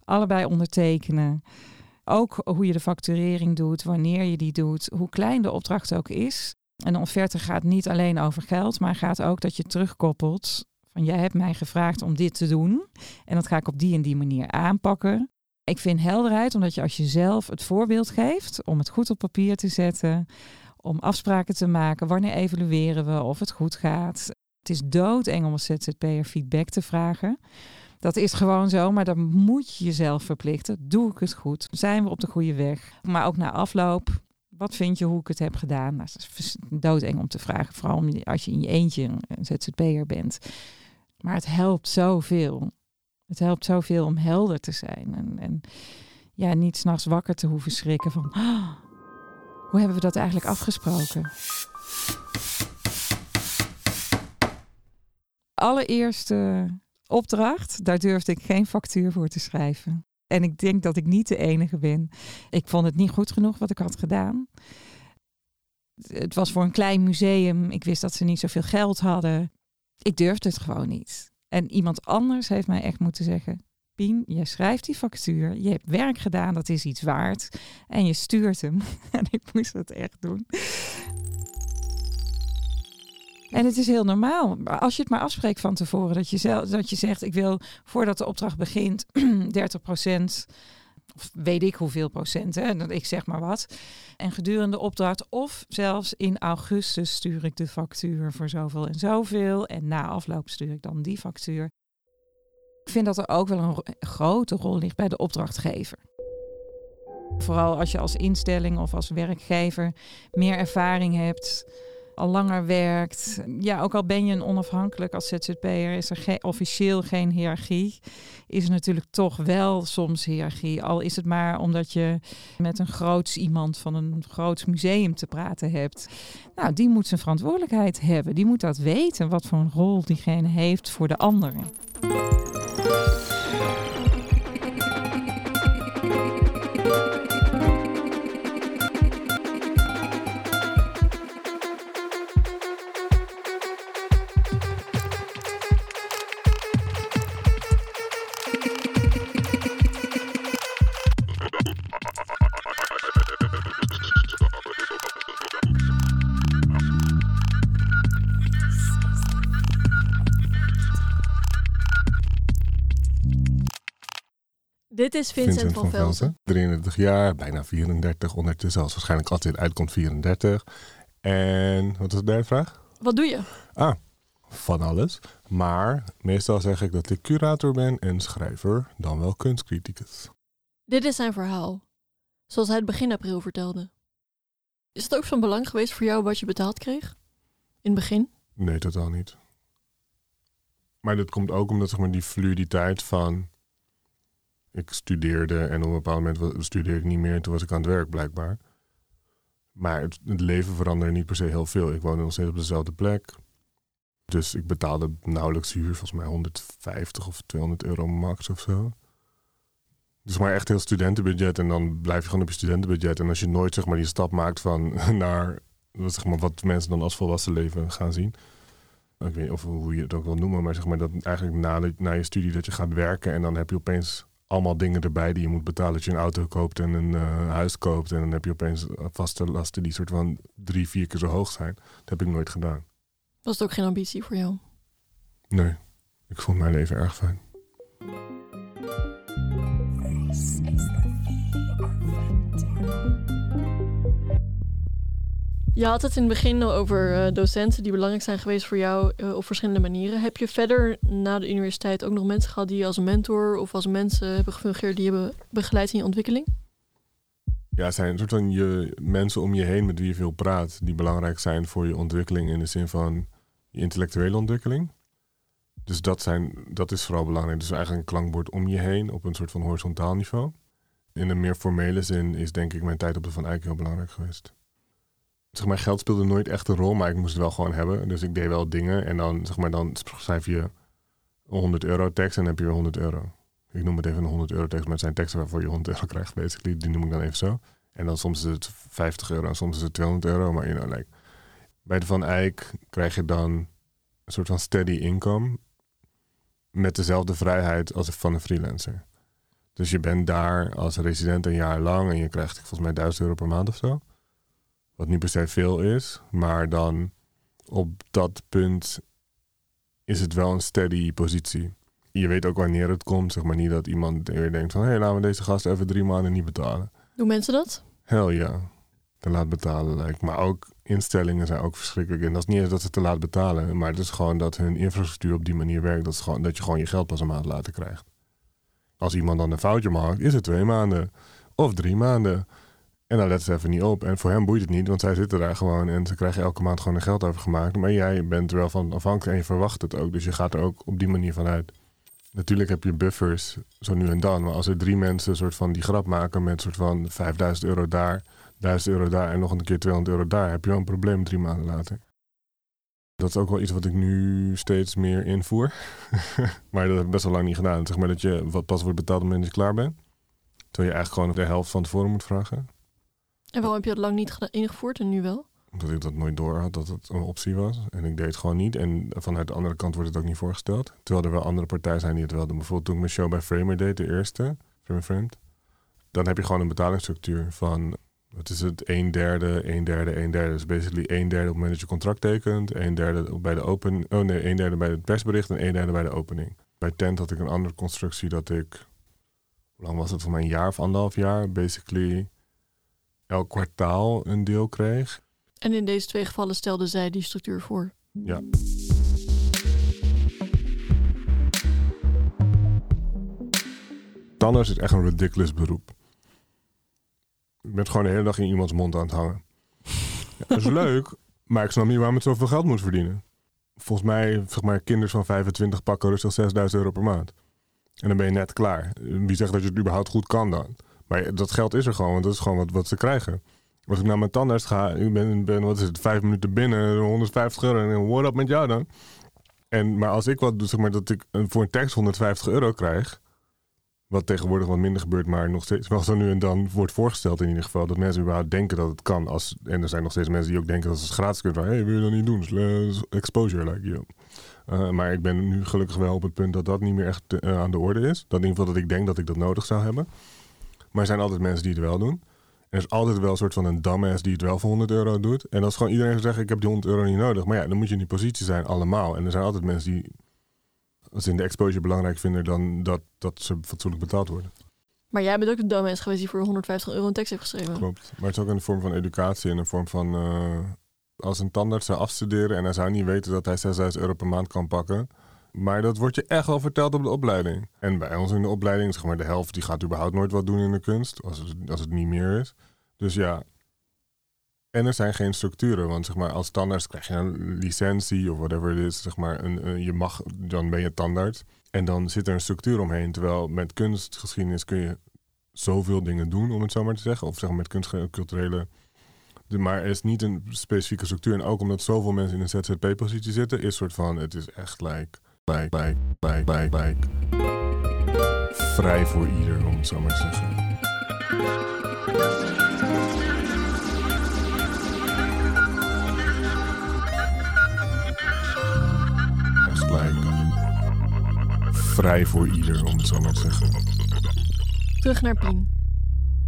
Speaker 1: allebei ondertekenen. Ook hoe je de facturering doet, wanneer je die doet, hoe klein de opdracht ook is. En een offerte gaat niet alleen over geld, maar gaat ook dat je terugkoppelt van jij hebt mij gevraagd om dit te doen en dat ga ik op die en die manier aanpakken. Ik vind helderheid omdat je als je zelf het voorbeeld geeft om het goed op papier te zetten, om afspraken te maken, wanneer evalueren we of het goed gaat. Het is doodeng om als ZZP'er feedback te vragen. Dat is gewoon zo, maar dan moet je jezelf verplichten. Doe ik het goed? Zijn we op de goede weg? Maar ook na afloop, wat vind je hoe ik het heb gedaan? Nou, dat is doodeng om te vragen, vooral als je in je eentje een ZZP'er bent. Maar het helpt zoveel. Het helpt zoveel om helder te zijn. En, en ja, niet s'nachts wakker te hoeven schrikken van... "Ah, hoe hebben we dat eigenlijk afgesproken? Allereerste opdracht, daar durfde ik geen factuur voor te schrijven. En ik denk dat ik niet de enige ben. Ik vond het niet goed genoeg wat ik had gedaan. Het was voor een klein museum. Ik wist dat ze niet zoveel geld hadden. Ik durfde het gewoon niet. En iemand anders heeft mij echt moeten zeggen: Pien, jij schrijft die factuur. Je hebt werk gedaan, dat is iets waard. En je stuurt hem. En ik moest het echt doen. En het is heel normaal. Als je het maar afspreekt van tevoren, dat je, zelf, dat je zegt: Ik wil voordat de opdracht begint 30 procent. Of weet ik hoeveel procent, hè? ik zeg maar wat. En gedurende de opdracht, of zelfs in augustus stuur ik de factuur voor zoveel en zoveel. En na afloop stuur ik dan die factuur. Ik vind dat er ook wel een ro- grote rol ligt bij de opdrachtgever. Vooral als je als instelling of als werkgever meer ervaring hebt, al langer werkt. Ja, ook al ben je een onafhankelijk als ZZP'er, is er ge- officieel geen hiërarchie. Is er natuurlijk toch wel soms hiërarchie. Al is het maar omdat je met een groots iemand van een groots museum te praten hebt. Nou, die moet zijn verantwoordelijkheid hebben. Die moet dat weten, wat voor een rol diegene heeft voor de anderen.
Speaker 2: Is Vincent, van, Velzen.
Speaker 14: 33 jaar, bijna 34 ondertussen, als waarschijnlijk altijd uitkomt 34. En wat was de derde vraag?
Speaker 2: Wat doe je?
Speaker 14: Ah, van alles. Maar meestal zeg ik dat ik curator ben en schrijver, dan wel kunstcriticus.
Speaker 2: Dit is zijn verhaal. Zoals hij het begin april vertelde. Is het ook van belang geweest voor jou wat je betaald kreeg? In het begin?
Speaker 14: Nee, totaal niet. Maar dat komt ook omdat zeg maar, die fluiditeit van... Ik studeerde en op een bepaald moment studeerde ik niet meer... en toen was ik aan het werk blijkbaar. Maar het, leven veranderde niet per se heel veel. Ik woonde nog steeds op dezelfde plek. Dus ik betaalde nauwelijks huur. Volgens mij 150 of 200 euro max of zo. Dus maar echt heel studentenbudget. En dan blijf je gewoon op je studentenbudget. En als je nooit zeg maar, die stap maakt van naar wat, zeg maar, wat mensen dan als volwassen leven gaan zien. Ik weet niet of hoe je het ook wil noemen, maar zeg maar dat eigenlijk na, na je studie dat je gaat werken en dan heb je opeens allemaal dingen erbij die je moet betalen. Dat je een auto koopt en een eh, huis koopt en dan heb je opeens vaste lasten die soort van drie, vier keer zo hoog zijn. Dat heb ik nooit gedaan.
Speaker 2: Was het ook geen ambitie voor jou?
Speaker 14: Nee, ik vond mijn leven erg fijn.
Speaker 2: Je had het in het begin al over eh, docenten die belangrijk zijn geweest voor jou eh, op verschillende manieren. Heb je verder na de universiteit ook nog mensen gehad die je als mentor of als mensen hebben gefungeerd die hebben begeleid in je ontwikkeling?
Speaker 14: Ja, het zijn een soort van je mensen om je heen met wie je veel praat, die belangrijk zijn voor je ontwikkeling in de zin van je intellectuele ontwikkeling. Dus dat, zijn, dat is vooral belangrijk. Dus eigenlijk een klankbord om je heen op een soort van horizontaal niveau. In een meer formele zin is denk ik mijn tijd op de Van Eyck heel belangrijk geweest. Zeg maar, geld speelde nooit echt een rol, maar ik moest het wel gewoon hebben. Dus ik deed wel dingen en dan, zeg maar, dan schrijf je een 100 euro tekst en dan heb je weer 100 euro. Ik noem het even een 100 euro tekst, maar het zijn teksten waarvoor je 100 euro krijgt, basically. Die noem ik dan even zo. En dan soms is het 50 euro en soms is het 200 euro. Maar you know, like, bij de Van Eyck krijg je dan een soort van steady income met dezelfde vrijheid als van een freelancer. Dus je bent daar als resident een jaar lang en je krijgt volgens mij 1000 euro per maand of zo. Wat niet per se veel is, maar dan op dat punt is het wel een steady positie. Je weet ook wanneer het komt, zeg maar niet dat iemand weer denkt van... hé, hey, laten we deze gast even drie maanden niet betalen.
Speaker 2: Doen mensen dat?
Speaker 14: Hell ja, te laat betalen lijkt. Maar ook instellingen zijn ook verschrikkelijk. En dat is niet eens dat ze te laat betalen, maar het is gewoon dat hun infrastructuur op die manier werkt. Dat, gewoon, dat je gewoon je geld pas een maand later krijgt. Als iemand dan een foutje maakt, is het twee maanden of drie maanden. En dan letten ze even niet op. En voor hem boeit het niet, want zij zitten daar gewoon en ze krijgen elke maand gewoon een geld over gemaakt. Maar jij bent er wel van afhankelijk en je verwacht het ook. Dus je gaat er ook op die manier van uit. Natuurlijk heb je buffers zo nu en dan. Maar als er drie mensen soort van die grap maken met soort van 5000 euro daar, 1000 euro daar en nog een keer 200 euro daar, heb je wel een probleem drie maanden later. Dat is ook wel iets wat ik nu steeds meer invoer. maar dat heb ik best wel lang niet gedaan. Zeg maar dat je wat pas wordt betaald op het moment dat je klaar bent. Terwijl je eigenlijk gewoon de helft van tevoren moet vragen.
Speaker 2: En waarom heb je dat lang niet ingevoerd en nu wel?
Speaker 14: Omdat ik dat nooit door had dat het een optie was. En ik deed het gewoon niet. En vanuit de andere kant wordt het ook niet voorgesteld. Terwijl er wel andere partijen zijn die het wel doen. Bijvoorbeeld toen ik mijn show bij Framer deed, de eerste, Framer Framed. Dan heb je gewoon een betalingsstructuur van, wat is het, een derde, een derde, een derde. Dus basically een derde op het moment je contract tekent. Een derde bij de open, oh nee, een derde bij het persbericht en een derde bij de opening. Bij Tent had ik een andere constructie dat ik, hoe lang was het voor mij, een jaar of anderhalf jaar, basically elk kwartaal een deel kreeg.
Speaker 2: En in deze twee gevallen stelde zij die structuur voor.
Speaker 14: Ja. Tandarts is echt een ridiculous beroep. Je bent gewoon de hele dag in iemands mond aan het hangen. Ja, dat is leuk, maar ik snap niet waarom het zoveel geld moet verdienen. Volgens mij, zeg maar, kinders van 25 pakken rustig 6000 euro per maand. En dan ben je net klaar. Wie zegt dat je het überhaupt goed kan dan? Maar dat geld is er gewoon, want dat is gewoon wat, wat ze krijgen. Als ik naar mijn tandarts ga, ik ben, wat is het, vijf minuten binnen, 150 euro. En what up met jou dan? En, maar als ik wat doe, zeg maar, dat ik voor een tekst 150 euro krijg. Wat tegenwoordig wat minder gebeurt, maar nog steeds wel zo nu en dan wordt voorgesteld in ieder geval. Dat mensen überhaupt denken dat het kan. Als, en er zijn nog steeds mensen die ook denken dat ze het gratis kunnen. Van, hey, wil je dat niet doen? Dus, eh, exposure, like you. Eh, maar ik ben nu gelukkig wel op het punt dat dat niet meer echt eh, aan de orde is. Dat in ieder geval dat ik denk dat ik dat nodig zou hebben. Maar er zijn altijd mensen die het wel doen. En er is altijd wel een soort van een dumbass die het wel voor 100 euro doet. En als gewoon iedereen zegt, ik heb die 100 euro niet nodig. Maar ja, dan moet je in die positie zijn, allemaal. En er zijn altijd mensen die, als ze in de exposure belangrijk vinden, dan dat, dat ze fatsoenlijk betaald worden.
Speaker 2: Maar jij bent ook een dumbass geweest die voor 150 euro een tekst heeft geschreven.
Speaker 14: Klopt. Maar het is ook een vorm van educatie en een vorm van... eh, als een tandarts zou afstuderen en hij zou niet weten dat hij 6000 euro per maand kan pakken... Maar dat wordt je echt wel verteld op de opleiding. En bij ons in de opleiding, zeg maar, de helft die gaat überhaupt nooit wat doen in de kunst. Als het, als het niet meer is. Dus ja. En er zijn geen structuren. Want zeg maar, als tandarts krijg je een licentie of whatever het is. Zeg maar, een, je mag, dan ben je tandarts. En dan zit er een structuur omheen. Terwijl met kunstgeschiedenis kun je zoveel dingen doen, om het zo maar te zeggen. Of zeg maar met kunst, culturele... De- Maar er is niet een specifieke structuur. En ook omdat zoveel mensen in een ZZP-positie zitten, is soort van, het is echt like, like, like, like, like, like. Vrij voor ieder, om het zo maar te zeggen. Echt. Vrij voor ieder, om het zo maar te zeggen.
Speaker 2: Terug naar Pien.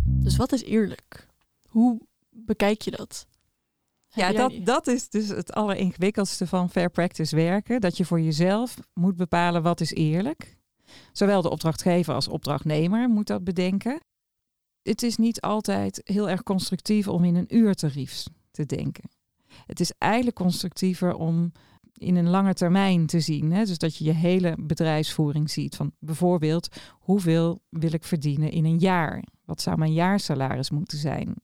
Speaker 2: Dus wat is eerlijk? Hoe bekijk je dat?
Speaker 1: Ja, dat, dat is dus het alleringewikkeldste van fair practice werken. Dat je voor jezelf moet bepalen wat is eerlijk. Zowel de opdrachtgever als opdrachtnemer moet dat bedenken. Het is niet altijd heel erg constructief om in een uurtarief te denken. Het is eigenlijk constructiever om in een lange termijn te zien. Hè? Dus dat je je hele bedrijfsvoering ziet. Van bijvoorbeeld, hoeveel wil ik verdienen in een jaar? Wat zou mijn jaarsalaris moeten zijn?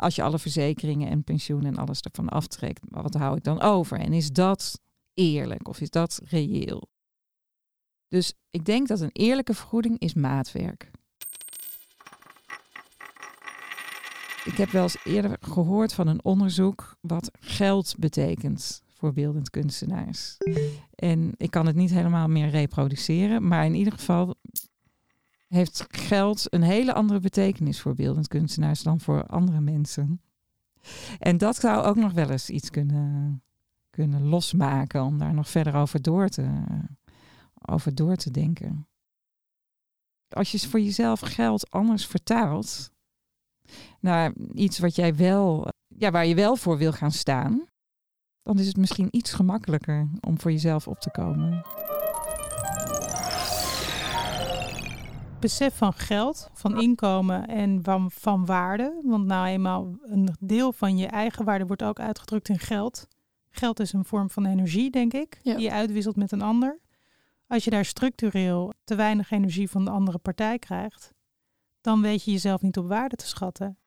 Speaker 1: Als je alle verzekeringen en pensioen en alles ervan aftrekt, wat hou ik dan over? En is dat eerlijk of is dat reëel? Dus ik denk dat een eerlijke vergoeding is maatwerk. Ik heb wel eens eerder gehoord van een onderzoek wat geld betekent voor beeldend kunstenaars. En ik kan het niet helemaal meer reproduceren, maar in ieder geval heeft geld een hele andere betekenis voor beeldend kunstenaars dan voor andere mensen. En dat zou ook nog wel eens iets kunnen, kunnen losmaken om daar nog verder over door te, over door te denken. Als je voor jezelf geld anders vertaalt naar iets wat jij wel, ja, waar je wel voor wil gaan staan, dan is het misschien iets gemakkelijker om voor jezelf op te komen.
Speaker 15: Besef van geld, van inkomen en van, van waarde. Want nou eenmaal een deel van je eigen waarde wordt ook uitgedrukt in geld. Geld is een vorm van energie, denk ik, die je uitwisselt met een ander. Als je daar structureel te weinig energie van de andere partij krijgt, dan weet je jezelf niet op waarde te schatten.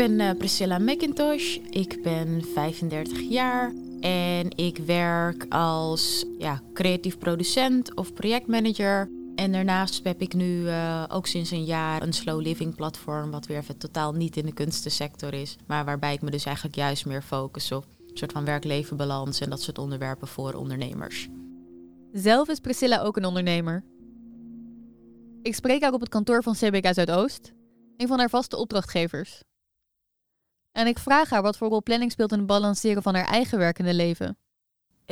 Speaker 16: Ben uh, Priscilla McIntosh. Ik ben 35 jaar en ik werk als ja, creatief producent of projectmanager. En daarnaast heb ik nu uh, ook sinds een jaar een slow living platform, wat weer even totaal niet in de kunstensector is, maar waarbij ik me dus eigenlijk juist meer focus op een soort van werk-leven balans en dat soort onderwerpen voor ondernemers.
Speaker 3: Zelf is Priscilla ook een ondernemer. Ik spreek haar op het kantoor van CBK Zuidoost, een van haar vaste opdrachtgevers. En ik vraag haar wat voor rol planning speelt in het balanceren van haar eigen werkende leven.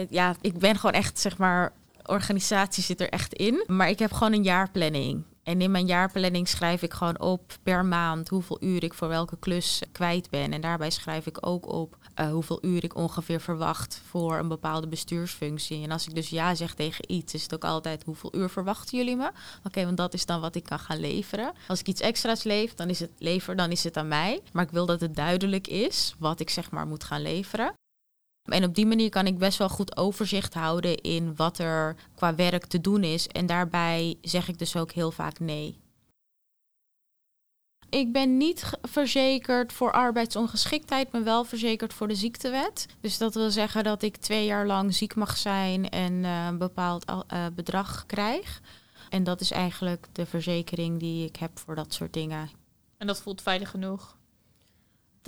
Speaker 16: Ja, ik ben gewoon echt, zeg maar, organisatie zit er echt in. Maar ik heb gewoon een jaarplanning. En in mijn jaarplanning schrijf ik gewoon op per maand hoeveel uur ik voor welke klus kwijt ben. En daarbij schrijf ik ook op uh, hoeveel uur ik ongeveer verwacht voor een bepaalde bestuursfunctie. En als ik dus ja zeg tegen iets, is het ook altijd hoeveel uur verwachten jullie me? Oké, want dat is dan wat ik kan gaan leveren. Als ik iets extra's leef, dan is het lever, dan is het aan mij. Maar ik wil dat het duidelijk is wat ik zeg maar moet gaan leveren. En op die manier kan ik best wel goed overzicht houden in wat er qua werk te doen is. En daarbij zeg ik dus ook heel vaak nee. Ik ben niet verzekerd voor arbeidsongeschiktheid, maar wel verzekerd voor de ziektewet. Dus dat wil zeggen dat ik twee jaar lang ziek mag zijn en uh, een bepaald uh, bedrag krijg. En dat is eigenlijk de verzekering die ik heb voor dat soort dingen.
Speaker 3: En dat voelt veilig genoeg?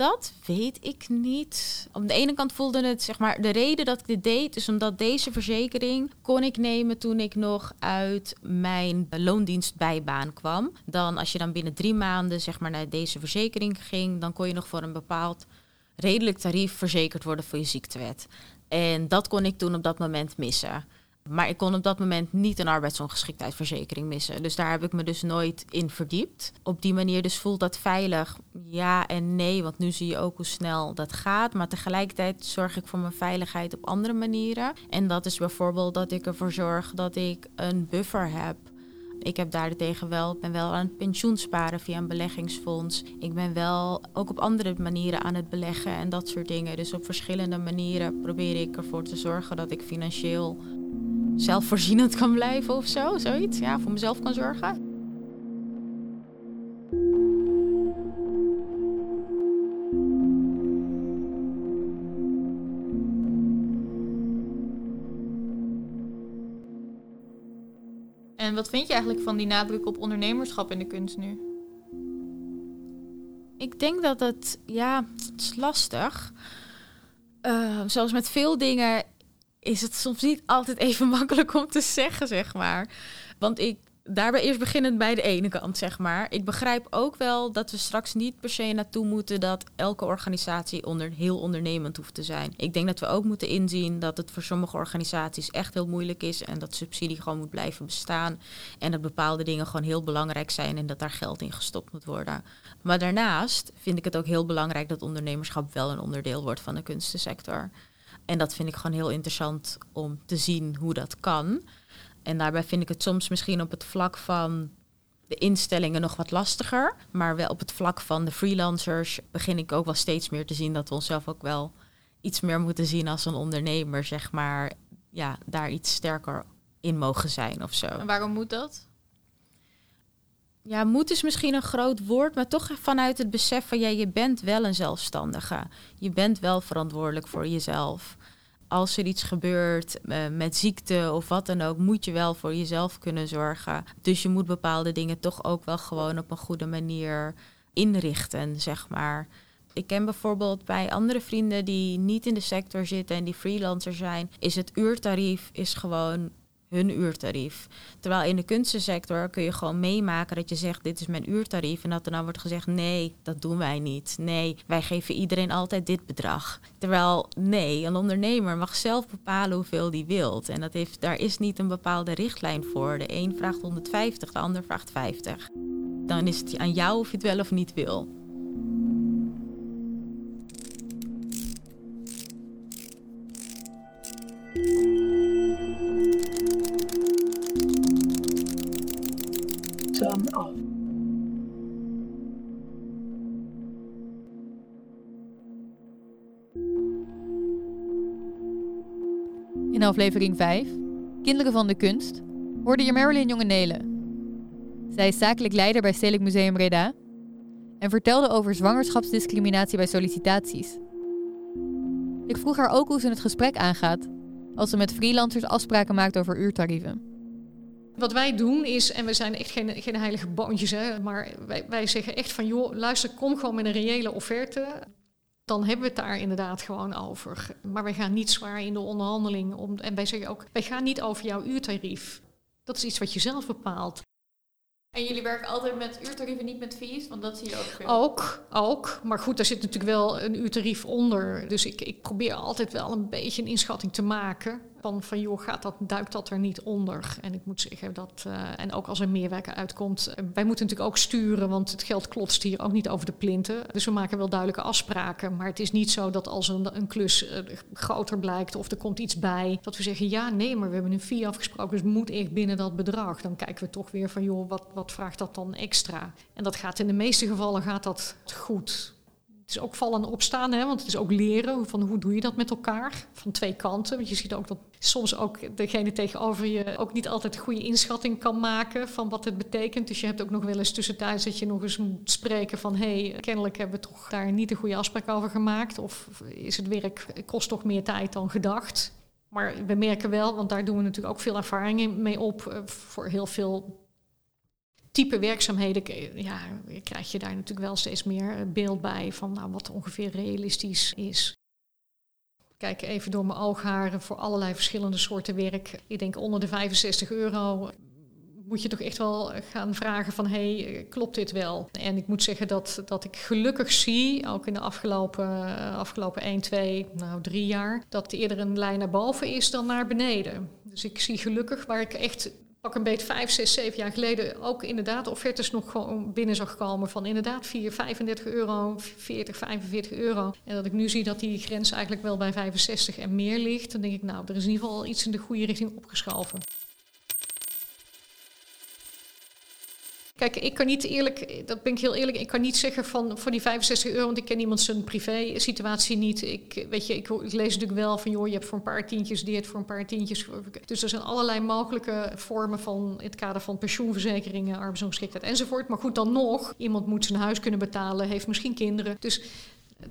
Speaker 16: Dat weet ik niet. Op de ene kant voelde het, zeg maar, de reden dat ik dit deed, is omdat deze verzekering kon ik nemen toen ik nog uit mijn loondienstbijbaan kwam. Dan, als je dan binnen drie maanden, zeg maar, naar deze verzekering ging, dan kon je nog voor een bepaald redelijk tarief verzekerd worden voor je ziektewet. En dat kon ik toen op dat moment missen. Maar ik kon op dat moment niet een arbeidsongeschiktheidsverzekering missen. Dus daar heb ik me dus nooit in verdiept. Op die manier dus voelt dat veilig. Ja en nee, want nu zie je ook hoe snel dat gaat. Maar tegelijkertijd zorg ik voor mijn veiligheid op andere manieren. En dat is bijvoorbeeld dat ik ervoor zorg dat ik een buffer heb. Ik heb daartegen wel, ben wel aan het pensioen sparen via een beleggingsfonds. Ik ben wel ook op andere manieren aan het beleggen en dat soort dingen. Dus op verschillende manieren probeer ik ervoor te zorgen dat ik financieel zelfvoorzienend kan blijven of zo. Zoiets. Ja, voor mezelf kan zorgen.
Speaker 3: En wat vind je eigenlijk van die nadruk op ondernemerschap in de kunst nu?
Speaker 16: Ik denk dat het, ja, het is lastig. Uh, met veel dingen is het soms niet altijd even makkelijk om te zeggen, zeg maar. Want ik, daarbij eerst beginnend bij de ene kant, zeg maar. Ik begrijp ook wel dat we straks niet per se naartoe moeten dat elke organisatie onder, heel ondernemend hoeft te zijn. Ik denk dat we ook moeten inzien dat het voor sommige organisaties echt heel moeilijk is en dat subsidie gewoon moet blijven bestaan. En dat bepaalde dingen gewoon heel belangrijk zijn en dat daar geld in gestopt moet worden. Maar daarnaast vind ik het ook heel belangrijk dat ondernemerschap wel een onderdeel wordt van de kunstensector. En dat vind ik gewoon heel interessant om te zien hoe dat kan. En daarbij vind ik het soms misschien op het vlak van de instellingen nog wat lastiger. Maar wel op het vlak van de freelancers begin ik ook wel steeds meer te zien dat we onszelf ook wel iets meer moeten zien als een ondernemer, zeg maar. Ja, daar iets sterker in mogen zijn of zo.
Speaker 3: En waarom moet dat?
Speaker 16: Ja, moet is misschien een groot woord, maar toch vanuit het besef van ja, je bent wel een zelfstandige. Je bent wel verantwoordelijk voor jezelf. Als er iets gebeurt uh, met ziekte of wat dan ook, moet je wel voor jezelf kunnen zorgen. Dus je moet bepaalde dingen toch ook wel gewoon op een goede manier inrichten, zeg maar. Ik ken bijvoorbeeld bij andere vrienden die niet in de sector zitten en die freelancer zijn, is het uurtarief is gewoon hun uurtarief. Terwijl in de kunstensector kun je gewoon meemaken dat je zegt: Dit is mijn uurtarief. En dat er dan wordt gezegd: Nee, dat doen wij niet. Nee, wij geven iedereen altijd dit bedrag. Terwijl nee, een ondernemer mag zelf bepalen hoeveel die wilt. En dat heeft, daar is niet een bepaalde richtlijn voor. De een vraagt 150, de ander vraagt 50. Dan is het aan jou of je het wel of niet wil.
Speaker 3: In aflevering 5, Kinderen van de Kunst, hoorde je Marilyn Jongenelen. Zij is zakelijk leider bij Stedelijk Museum Breda en vertelde over zwangerschapsdiscriminatie bij sollicitaties. Ik vroeg haar ook hoe ze het gesprek aangaat als ze met freelancers afspraken maakt over uurtarieven.
Speaker 17: Wat wij doen is, en we zijn echt geen, geen heilige boontjes, hè, maar wij, wij zeggen echt van joh, luister, kom gewoon met een reële offerte. Dan hebben we het daar inderdaad gewoon over. Maar wij gaan niet zwaar in de onderhandeling. Om, en wij zeggen ook, wij gaan niet over jouw uurtarief. Dat is iets wat je zelf bepaalt.
Speaker 16: En jullie werken altijd met uurtarieven, niet met fees? Want dat zie je ook veel.
Speaker 17: Ook, ook. Maar goed, daar zit natuurlijk wel een uurtarief onder. Dus ik, ik probeer altijd wel een beetje een inschatting te maken. Van, van joh, gaat dat, duikt dat er niet onder? En ik moet zeggen dat, uh, en ook als er meerwerken uitkomt, uh, wij moeten natuurlijk ook sturen, want het geld klotst hier ook niet over de plinten. Dus we maken wel duidelijke afspraken. Maar het is niet zo dat als een, een klus uh, groter blijkt of er komt iets bij, dat we zeggen ja, nee, maar we hebben een fee afgesproken, dus het moet echt binnen dat bedrag. Dan kijken we toch weer van joh, wat, wat vraagt dat dan extra? En dat gaat in de meeste gevallen gaat dat goed. Is ook vallen en opstaan, hè, want het is ook leren van hoe doe je dat met elkaar van twee kanten. Want je ziet ook dat soms ook degene tegenover je ook niet altijd een goede inschatting kan maken van wat het betekent. Dus je hebt ook nog wel eens tussentijds dat je nog eens moet spreken van hé, hey, kennelijk hebben we toch daar niet een goede afspraak over gemaakt. Of is het werk kost toch meer tijd dan gedacht. Maar we merken wel, want daar doen we natuurlijk ook veel ervaringen mee op voor heel veel type werkzaamheden ja, krijg je daar natuurlijk wel steeds meer beeld bij van nou, wat ongeveer realistisch is. Kijk even door mijn oogharen voor allerlei verschillende soorten werk. Ik denk onder de 65 euro moet je toch echt wel gaan vragen van hey, klopt dit wel? En ik moet zeggen dat, dat ik gelukkig zie, ook in de afgelopen, afgelopen 1, 2, nou 3 jaar, dat eerder een lijn naar boven is dan naar beneden. Dus ik zie gelukkig waar ik echt pak een beetje vijf, zes, zeven jaar geleden ook inderdaad offertes nog gewoon binnen zag komen van inderdaad 4, 35 euro, 40, 45 euro. En dat ik nu zie dat die grens eigenlijk wel bij 65 en meer ligt, dan denk ik nou, er is in ieder geval iets in de goede richting opgeschoven. Kijk, ik kan niet eerlijk, dat ben ik heel eerlijk, ik kan niet zeggen van voor die 65 euro, want ik ken iemand zijn privé situatie niet. Ik, weet je, ik, ik, lees natuurlijk wel van joh, je hebt voor een paar tientjes dit, voor een paar tientjes. Dus er zijn allerlei mogelijke vormen van in het kader van pensioenverzekeringen, arbeidsongeschiktheid enzovoort. Maar goed, dan nog, iemand moet zijn huis kunnen betalen, heeft misschien kinderen. Dus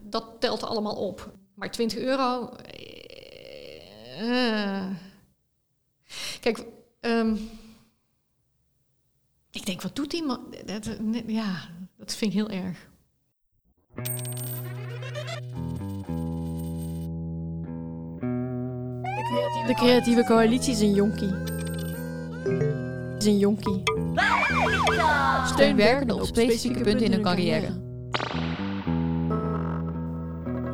Speaker 17: dat telt allemaal op. Maar 20 euro. Uh, kijk, um, ik denk, wat doet iemand? Dat, ja, dat vind ik heel erg.
Speaker 2: De creatieve coalitie is een jonkie. Is een jonkie.
Speaker 3: Steun werkenden op specifieke punten in hun carrière.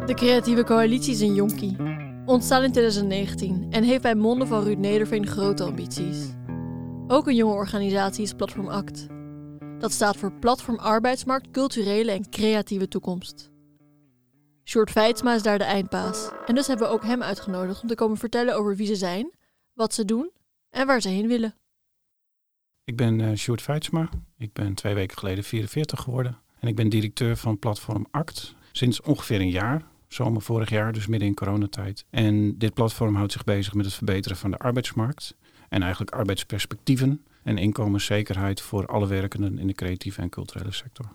Speaker 2: De creatieve coalitie is een jonkie. Ontstaan in 2019 en heeft bij monden van Ruud Nederveen grote ambities. Ook een jonge organisatie is Platform ACT. Dat staat voor Platform Arbeidsmarkt, Culturele en Creatieve Toekomst. Sjoerd Feitsma is daar de eindpaas. En dus hebben we ook hem uitgenodigd om te komen vertellen over wie ze zijn, wat ze doen en waar ze heen willen.
Speaker 18: Ik ben uh, Sjoerd Feitsma. Ik ben twee weken geleden 44 geworden. En ik ben directeur van Platform ACT sinds ongeveer een jaar. Zomer vorig jaar, dus midden in coronatijd. En dit platform houdt zich bezig met het verbeteren van de arbeidsmarkt en eigenlijk arbeidsperspectieven en inkomenszekerheid voor alle werkenden in de creatieve en culturele sector.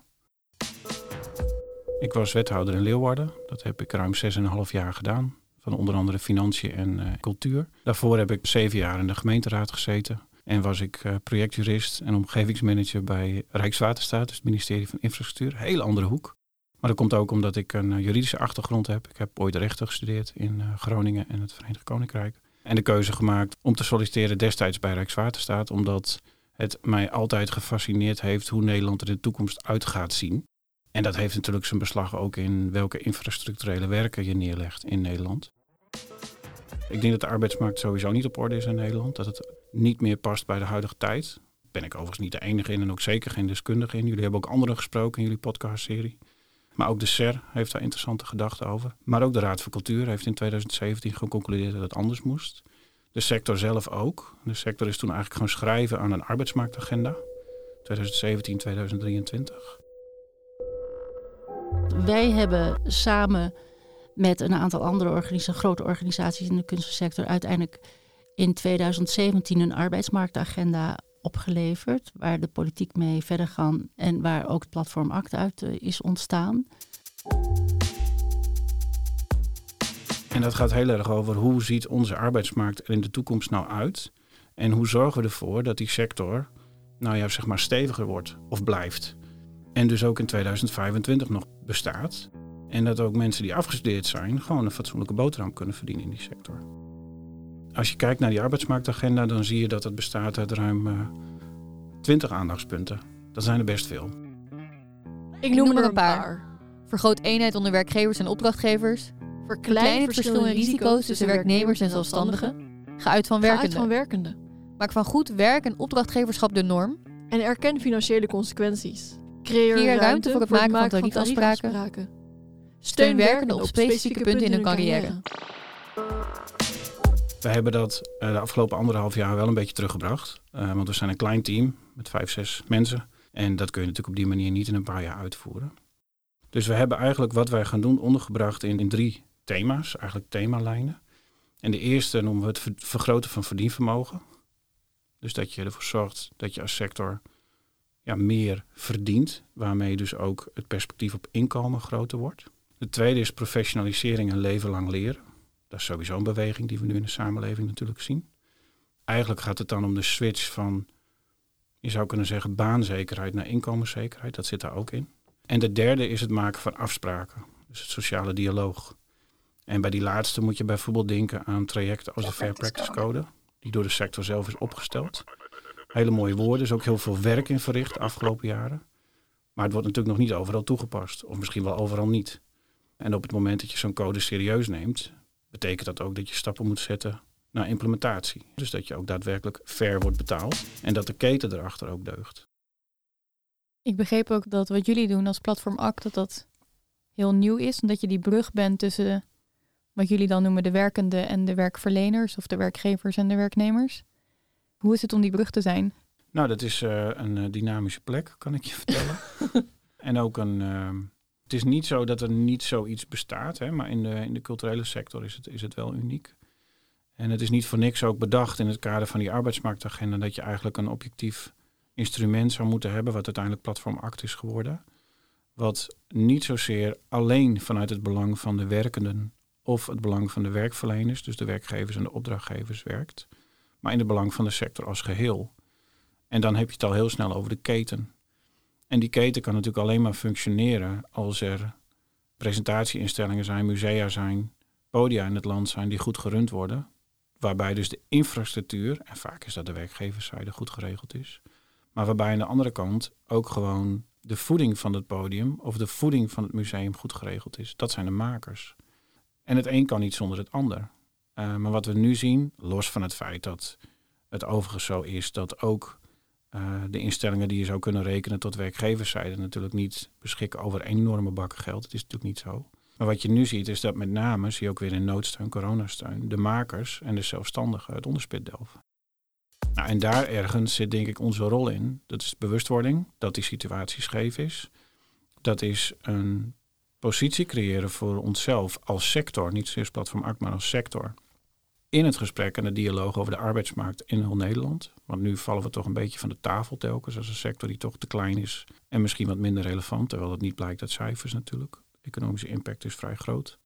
Speaker 18: Ik was wethouder in Leeuwarden. Dat heb ik ruim 6,5 jaar gedaan. Van onder andere financiën en uh, cultuur. Daarvoor heb ik zeven jaar in de gemeenteraad gezeten. En was ik uh, projectjurist en omgevingsmanager bij Rijkswaterstaat, dus het ministerie van Infrastructuur. Heel andere hoek. Maar dat komt ook omdat ik een uh, juridische achtergrond heb. Ik heb ooit rechten gestudeerd in Groningen en het Verenigd Koninkrijk. En de keuze gemaakt om te solliciteren destijds bij Rijkswaterstaat, omdat het mij altijd gefascineerd heeft hoe Nederland er in de toekomst uit gaat zien. En dat heeft natuurlijk zijn beslag ook in welke infrastructurele werken je neerlegt in Nederland. Ik denk dat de arbeidsmarkt sowieso niet op orde is in Nederland. Dat het niet meer past bij de huidige tijd. Daar ben ik overigens niet de enige in en ook zeker geen deskundige in. Jullie hebben ook anderen gesproken in jullie podcastserie. Maar ook de SER heeft daar interessante gedachten over. Maar ook de Raad voor Cultuur heeft in 2017 geconcludeerd dat het anders moest. De sector zelf ook. De sector is toen eigenlijk gaan schrijven aan een arbeidsmarktagenda. 2017-2023.
Speaker 10: Wij hebben samen met een aantal andere organisaties, grote organisaties in de kunstensector, uiteindelijk in 2017 een arbeidsmarktagenda opgeleverd, waar de politiek mee verder gaan en waar ook het platform ACT uit eh, is ontstaan.
Speaker 18: En dat gaat heel erg over hoe ziet onze arbeidsmarkt er in de toekomst nou uit? En hoe zorgen we ervoor dat die sector nou ja, zeg maar steviger wordt of blijft? En dus ook in 2025 nog bestaat. En dat ook mensen die afgestudeerd zijn gewoon een fatsoenlijke boterham kunnen verdienen in die sector. Als je kijkt naar die arbeidsmarktagenda, dan zie je dat het bestaat uit ruim uh, 20 aandachtspunten. Dat zijn er best veel.
Speaker 3: Ik noem er een paar. Vergroot eenheid onder werkgevers en opdrachtgevers. Verklein het verschil in risico's tussen werknemers en zelfstandigen. Ga uit van werkenden.
Speaker 2: uit van werkenden.
Speaker 3: Maak van goed werk en opdrachtgeverschap de norm.
Speaker 2: En erken financiële consequenties. Creëer,
Speaker 3: Creëer
Speaker 2: ruimte,
Speaker 3: ruimte voor het maken van tariefafspraken. Steun werkenden op specifieke punten in hun carrière.
Speaker 18: We hebben dat eh, de afgelopen anderhalf jaar wel een beetje teruggebracht. Uh, want we zijn een klein team met vijf, zes mensen. En dat kun je natuurlijk op die manier niet in een paar jaar uitvoeren. Dus we hebben eigenlijk wat wij gaan doen ondergebracht in, in drie thema's, eigenlijk themalijnen. En de eerste noemen we het vergroten van verdienvermogen. Dus dat je ervoor zorgt dat je als sector ja, meer verdient, waarmee dus ook het perspectief op inkomen groter wordt. De tweede is professionalisering en leven lang leren. Dat is sowieso een beweging die we nu in de samenleving natuurlijk zien. Eigenlijk gaat het dan om de switch van, je zou kunnen zeggen, baanzekerheid naar inkomenszekerheid. Dat zit daar ook in. En de derde is het maken van afspraken, dus het sociale dialoog. En bij die laatste moet je bijvoorbeeld denken aan trajecten als de Fair Practice Code, die door de sector zelf is opgesteld. Hele mooie woorden, is ook heel veel werk in verricht de afgelopen jaren. Maar het wordt natuurlijk nog niet overal toegepast, of misschien wel overal niet. En op het moment dat je zo'n code serieus neemt, betekent dat ook dat je stappen moet zetten naar implementatie. Dus dat je ook daadwerkelijk fair wordt betaald en dat de keten erachter ook deugt.
Speaker 3: Ik begreep ook dat wat jullie doen als platform ACT, dat dat heel nieuw is. Omdat je die brug bent tussen wat jullie dan noemen de werkende en de werkverleners of de werkgevers en de werknemers. Hoe is het om die brug te zijn?
Speaker 18: Nou, dat is uh, een uh, dynamische plek, kan ik je vertellen. en ook een. Uh, het is niet zo dat er niet zoiets bestaat, hè, maar in de, in de culturele sector is het, is het wel uniek. En het is niet voor niks ook bedacht in het kader van die arbeidsmarktagenda dat je eigenlijk een objectief instrument zou moeten hebben, wat uiteindelijk Platform Act is geworden. Wat niet zozeer alleen vanuit het belang van de werkenden of het belang van de werkverleners, dus de werkgevers en de opdrachtgevers, werkt, maar in het belang van de sector als geheel. En dan heb je het al heel snel over de keten. En die keten kan natuurlijk alleen maar functioneren als er presentatieinstellingen zijn, musea zijn, podia in het land zijn die goed gerund worden. Waarbij dus de infrastructuur, en vaak is dat de werkgeverszijde, goed geregeld is. Maar waarbij aan de andere kant ook gewoon de voeding van het podium of de voeding van het museum goed geregeld is. Dat zijn de makers. En het een kan niet zonder het ander. Uh, maar wat we nu zien, los van het feit dat het overigens zo is dat ook uh, de instellingen die je zou kunnen rekenen tot werkgeverszijde natuurlijk niet beschikken over enorme bakken geld. Het is natuurlijk niet zo. Maar wat je nu ziet is dat met name, zie je ook weer in noodsteun, coronasteun, de makers en de zelfstandigen het onderspit delven. Nou, en daar ergens zit denk ik onze rol in. Dat is bewustwording, dat die situatie scheef is. Dat is een positie creëren voor onszelf als sector, niet zozeer platform ACT, maar als sector. In het gesprek en de dialoog over de arbeidsmarkt in heel Nederland. Want nu vallen we toch een beetje van de tafel telkens als een sector die toch te klein is en misschien wat minder relevant, terwijl dat niet blijkt uit cijfers natuurlijk. De economische impact is vrij groot.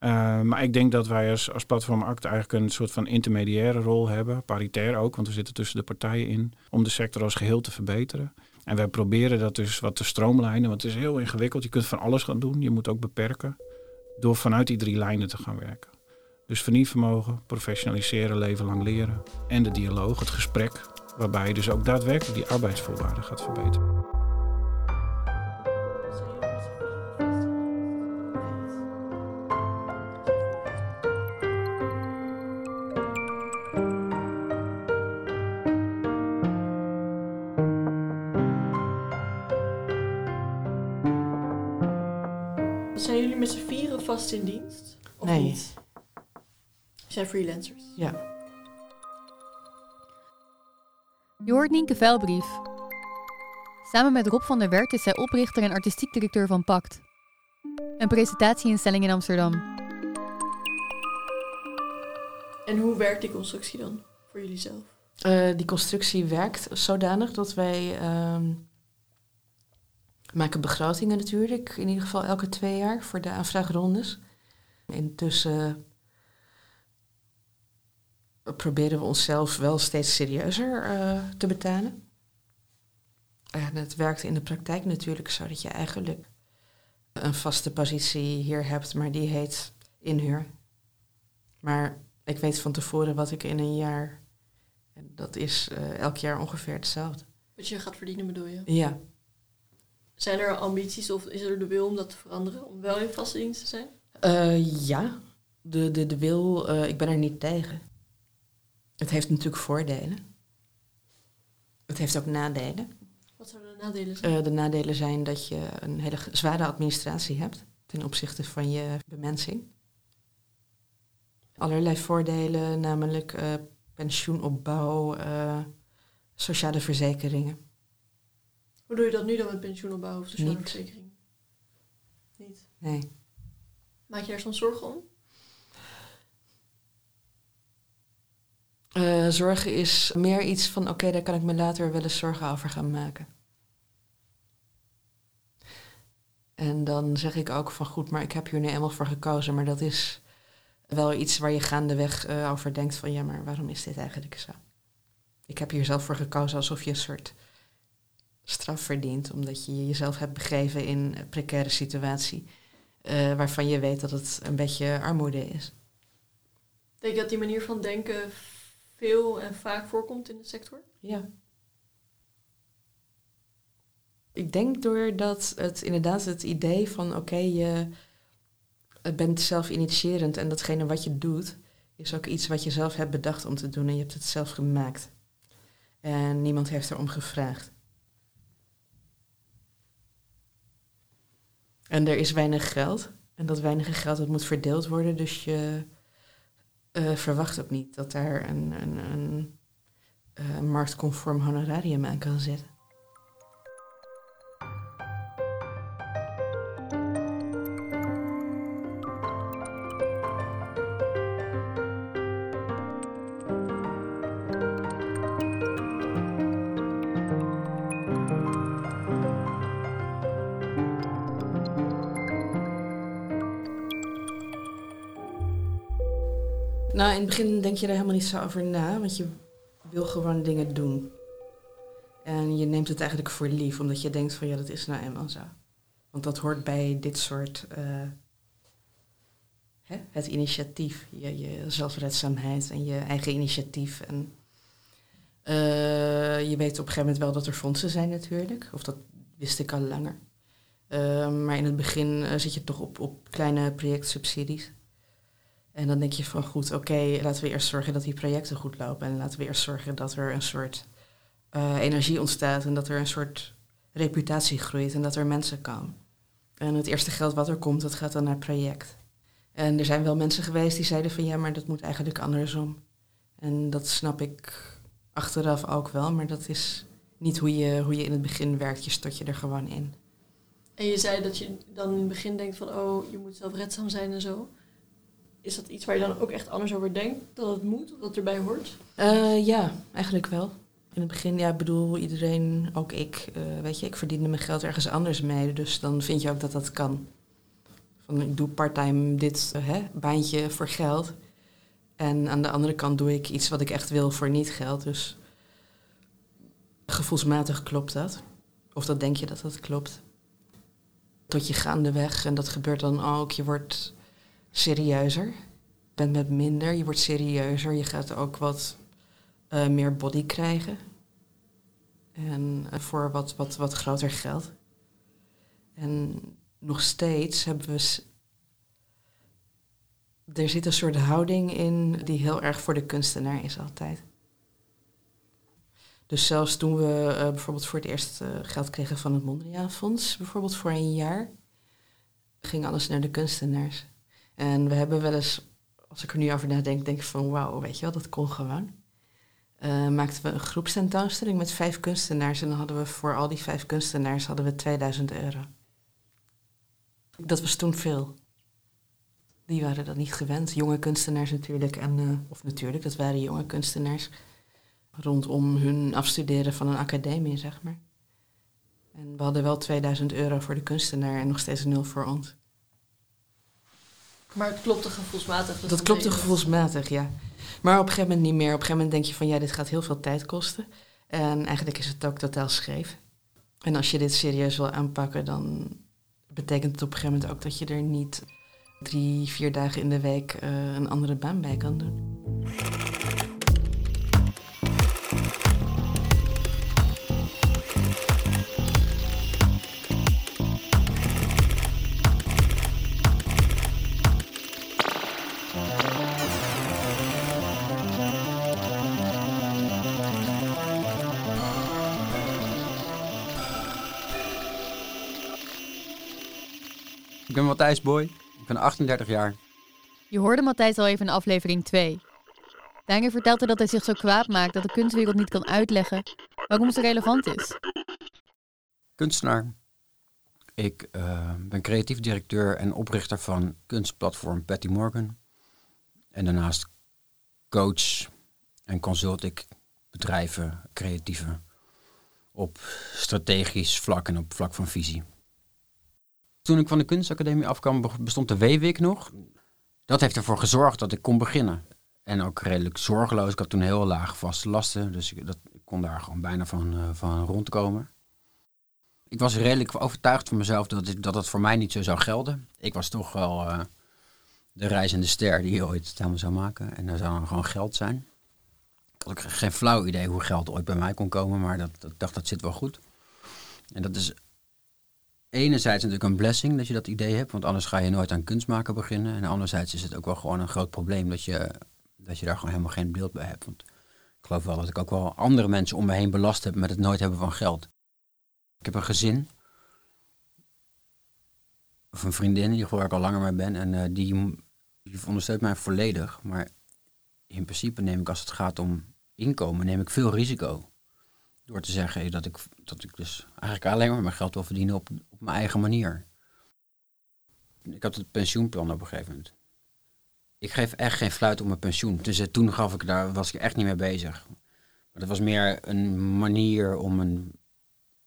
Speaker 18: Uh, maar ik denk dat wij als, als platform ACT eigenlijk een soort van intermediaire rol hebben, paritair ook, want we zitten tussen de partijen in, om de sector als geheel te verbeteren. En wij proberen dat dus wat te stroomlijnen, want het is heel ingewikkeld. Je kunt van alles gaan doen, je moet ook beperken, door vanuit die drie lijnen te gaan werken. Dus vernieuwvermogen, professionaliseren, leven lang leren en de dialoog, het gesprek, waarbij je dus ook daadwerkelijk die arbeidsvoorwaarden gaat verbeteren.
Speaker 2: Zijn jullie met z'n vieren vast in dienst? Of
Speaker 19: Nee.
Speaker 2: niet? Zijn freelancers?
Speaker 19: Ja.
Speaker 3: Je hoort Nienke Vuilbrief. Samen met Rob van der Wert is zij oprichter en artistiek directeur van Pact. Een presentatieinstelling in Amsterdam.
Speaker 2: En hoe werkt die constructie dan voor jullie zelf?
Speaker 20: Uh, die constructie werkt zodanig dat wij ehm, maken begrotingen natuurlijk, in ieder geval elke twee jaar voor de aanvraagrondes. Intussen proberen we onszelf wel steeds serieuzer uh, te betalen. En het werkt in de praktijk natuurlijk zo dat je eigenlijk een vaste positie hier hebt, maar die heet inhuur. Maar ik weet van tevoren wat ik in een jaar. En dat is uh, elk jaar ongeveer hetzelfde.
Speaker 2: Wat je gaat verdienen, bedoel je?
Speaker 20: Ja.
Speaker 2: Zijn er ambities of is er de wil om dat te veranderen? Om wel in vaste dienst te zijn?
Speaker 20: Uh, ja, de, de, de wil, ik ben er niet tegen. Het heeft natuurlijk voordelen. Het heeft ook nadelen.
Speaker 2: Wat zouden de nadelen zijn?
Speaker 20: Uh, de nadelen zijn dat je een hele zware administratie hebt ten opzichte van je bemensing. Allerlei voordelen, namelijk uh, pensioenopbouw, uh, sociale verzekeringen.
Speaker 2: Hoe doe je dat nu dan met pensioenopbouw of sociale Niet. verzekering? Niet?
Speaker 20: Nee.
Speaker 2: Maak je daar soms zorgen om?
Speaker 20: Uh, zorgen is meer iets van, oké, daar kan ik me later wel eens zorgen over gaan maken. En dan zeg ik ook van, goed, maar ik heb hier nu eenmaal voor gekozen, maar dat is wel iets waar je gaandeweg uh, over denkt van, ja, maar waarom is dit eigenlijk zo? Ik heb hier zelf voor gekozen alsof je een soort straf verdient, omdat je jezelf hebt begeven in een precaire situatie, uh, waarvan je weet dat het een beetje armoede is.
Speaker 2: Denk je dat die manier van denken veel en vaak voorkomt in de sector?
Speaker 20: Ja. Ik denk doordat het inderdaad het idee van oké, je bent zelf initiërend en datgene wat je doet, is ook iets wat je zelf hebt bedacht om te doen en je hebt het zelf gemaakt. En niemand heeft erom gevraagd. En er is weinig geld. En dat weinige geld moet verdeeld worden, dus je uh, verwacht ook niet dat daar een, een, een uh, marktconform honorarium aan kan zitten. Begin denk je er helemaal niet zo over na, want je wil gewoon dingen doen. En je neemt het eigenlijk voor lief, omdat je denkt van ja, dat is nou eenmaal zo. Want dat hoort bij dit soort, uh, hè, het initiatief, je, je zelfredzaamheid en je eigen initiatief. En uh, je weet op een gegeven moment wel dat er fondsen zijn natuurlijk, of dat wist ik al langer. Uh, maar in het begin zit je toch op, op kleine projectsubsidies. En dan denk je van goed, oké, laten we eerst zorgen dat die projecten goed lopen. En laten we eerst zorgen dat er een soort uh, energie ontstaat en dat er een soort reputatie groeit en dat er mensen komen. En het eerste geld wat er komt, dat gaat dan naar het project. En er zijn wel mensen geweest die zeiden van ja, maar dat moet eigenlijk andersom. En dat snap ik achteraf ook wel, maar dat is niet hoe je, hoe je in het begin werkt. Je stort je er gewoon in.
Speaker 2: En je zei dat je dan in het begin denkt van oh, je moet zelfredzaam zijn en zo. Is dat iets waar je dan ook echt anders over denkt? Dat het moet of dat het erbij hoort?
Speaker 20: Uh, ja, eigenlijk wel. In het begin, ja, bedoel iedereen, ook ik, uh, weet je, ik verdiende mijn geld ergens anders mee. Dus dan vind je ook dat dat kan. Van, ik doe parttime dit uh, hè, baantje voor geld. En aan de andere kant doe ik iets wat ik echt wil voor niet geld. Dus gevoelsmatig klopt dat. Of dat denk je dat dat klopt. Tot je gaandeweg, en dat gebeurt dan ook, je wordt serieuzer. Je bent met minder, je wordt serieuzer. Je gaat ook wat uh, meer body krijgen. En uh, voor wat, wat, wat groter geld. En nog steeds hebben we. Er zit een soort houding in die heel erg voor de kunstenaar is altijd. Dus zelfs toen we uh, bijvoorbeeld voor het eerst geld kregen van het Mondriaan Fonds, bijvoorbeeld voor een jaar, ging alles naar de kunstenaars. En we hebben wel eens, als ik er nu over nadenk, denk ik van wauw, weet je wel, dat kon gewoon. Uh, maakten we een groepstentoonstelling met vijf kunstenaars en dan hadden we voor al die vijf kunstenaars hadden we 2000 euro. Dat was toen veel. Die waren dat niet gewend. Jonge kunstenaars natuurlijk, en, uh, of natuurlijk, dat waren jonge kunstenaars.
Speaker 19: rondom hun afstuderen van een academie, zeg maar. En we hadden wel 2000 euro voor de kunstenaar en nog steeds nul voor ons.
Speaker 2: Maar het klopte gevoelsmatig. dus
Speaker 19: Dat
Speaker 2: dan
Speaker 19: klopte gevoelsmatig, ja. Maar op een gegeven moment niet meer. Op een gegeven moment denk je van ja, dit gaat heel veel tijd kosten. En eigenlijk is het ook totaal scheef. En als je dit serieus wil aanpakken, dan betekent het op een gegeven moment ook dat je er niet drie, vier dagen in de week eh, een andere baan bij kan doen.
Speaker 21: Ik ben Matthijs Boy, ik ben 38 jaar.
Speaker 3: Je hoorde Matthijs al even in aflevering 2. Danger vertelde dat hij zich zo kwaad maakt dat de kunstwereld niet kan uitleggen waarom ze relevant is.
Speaker 21: Kunstenaar. Ik eh, ben creatief directeur en oprichter van kunstplatform Patty Morgan. En daarnaast coach en consult ik bedrijven, creatieven, op strategisch vlak en op vlak van visie. Toen ik van de kunstacademie afkwam, be- bestond de WWIC nog. Dat heeft ervoor gezorgd dat ik kon beginnen. En ook redelijk zorgeloos. Ik had toen heel laag vaste lasten, dus ik, dat, kon daar gewoon bijna van, eh, van rondkomen. Ik was redelijk overtuigd van mezelf dat, dat voor mij niet zo zou gelden. Ik was toch wel eh, de reizende ster die ooit helemaal zou maken. En er zou dan gewoon geld zijn. Ik had ook geen flauw idee hoe geld ooit bij mij kon komen, maar dat, ik dacht dat zit wel goed. En dat is enerzijds natuurlijk een blessing dat je dat idee hebt, want anders ga je nooit aan kunst maken beginnen. En anderzijds is het ook wel gewoon een groot probleem dat je, dat je daar gewoon helemaal geen beeld bij hebt. Want ik geloof wel dat ik ook wel andere mensen om me heen belast heb met het nooit hebben van geld. Ik heb een gezin, of een vriendin geval waar ik al langer mee ben, en eh, die, die ondersteunt mij volledig. Maar in principe neem ik als het gaat om inkomen, neem ik veel risico. Door te zeggen dat ik, dat ik dus eigenlijk alleen maar mijn geld wil verdienen op mijn eigen manier. Ik had het pensioenplan op een gegeven moment. Ik geef echt geen fluit om mijn pensioen. Dus eh, toen gaf ik daar, was ik echt niet mee bezig. Maar dat was meer een manier om, een,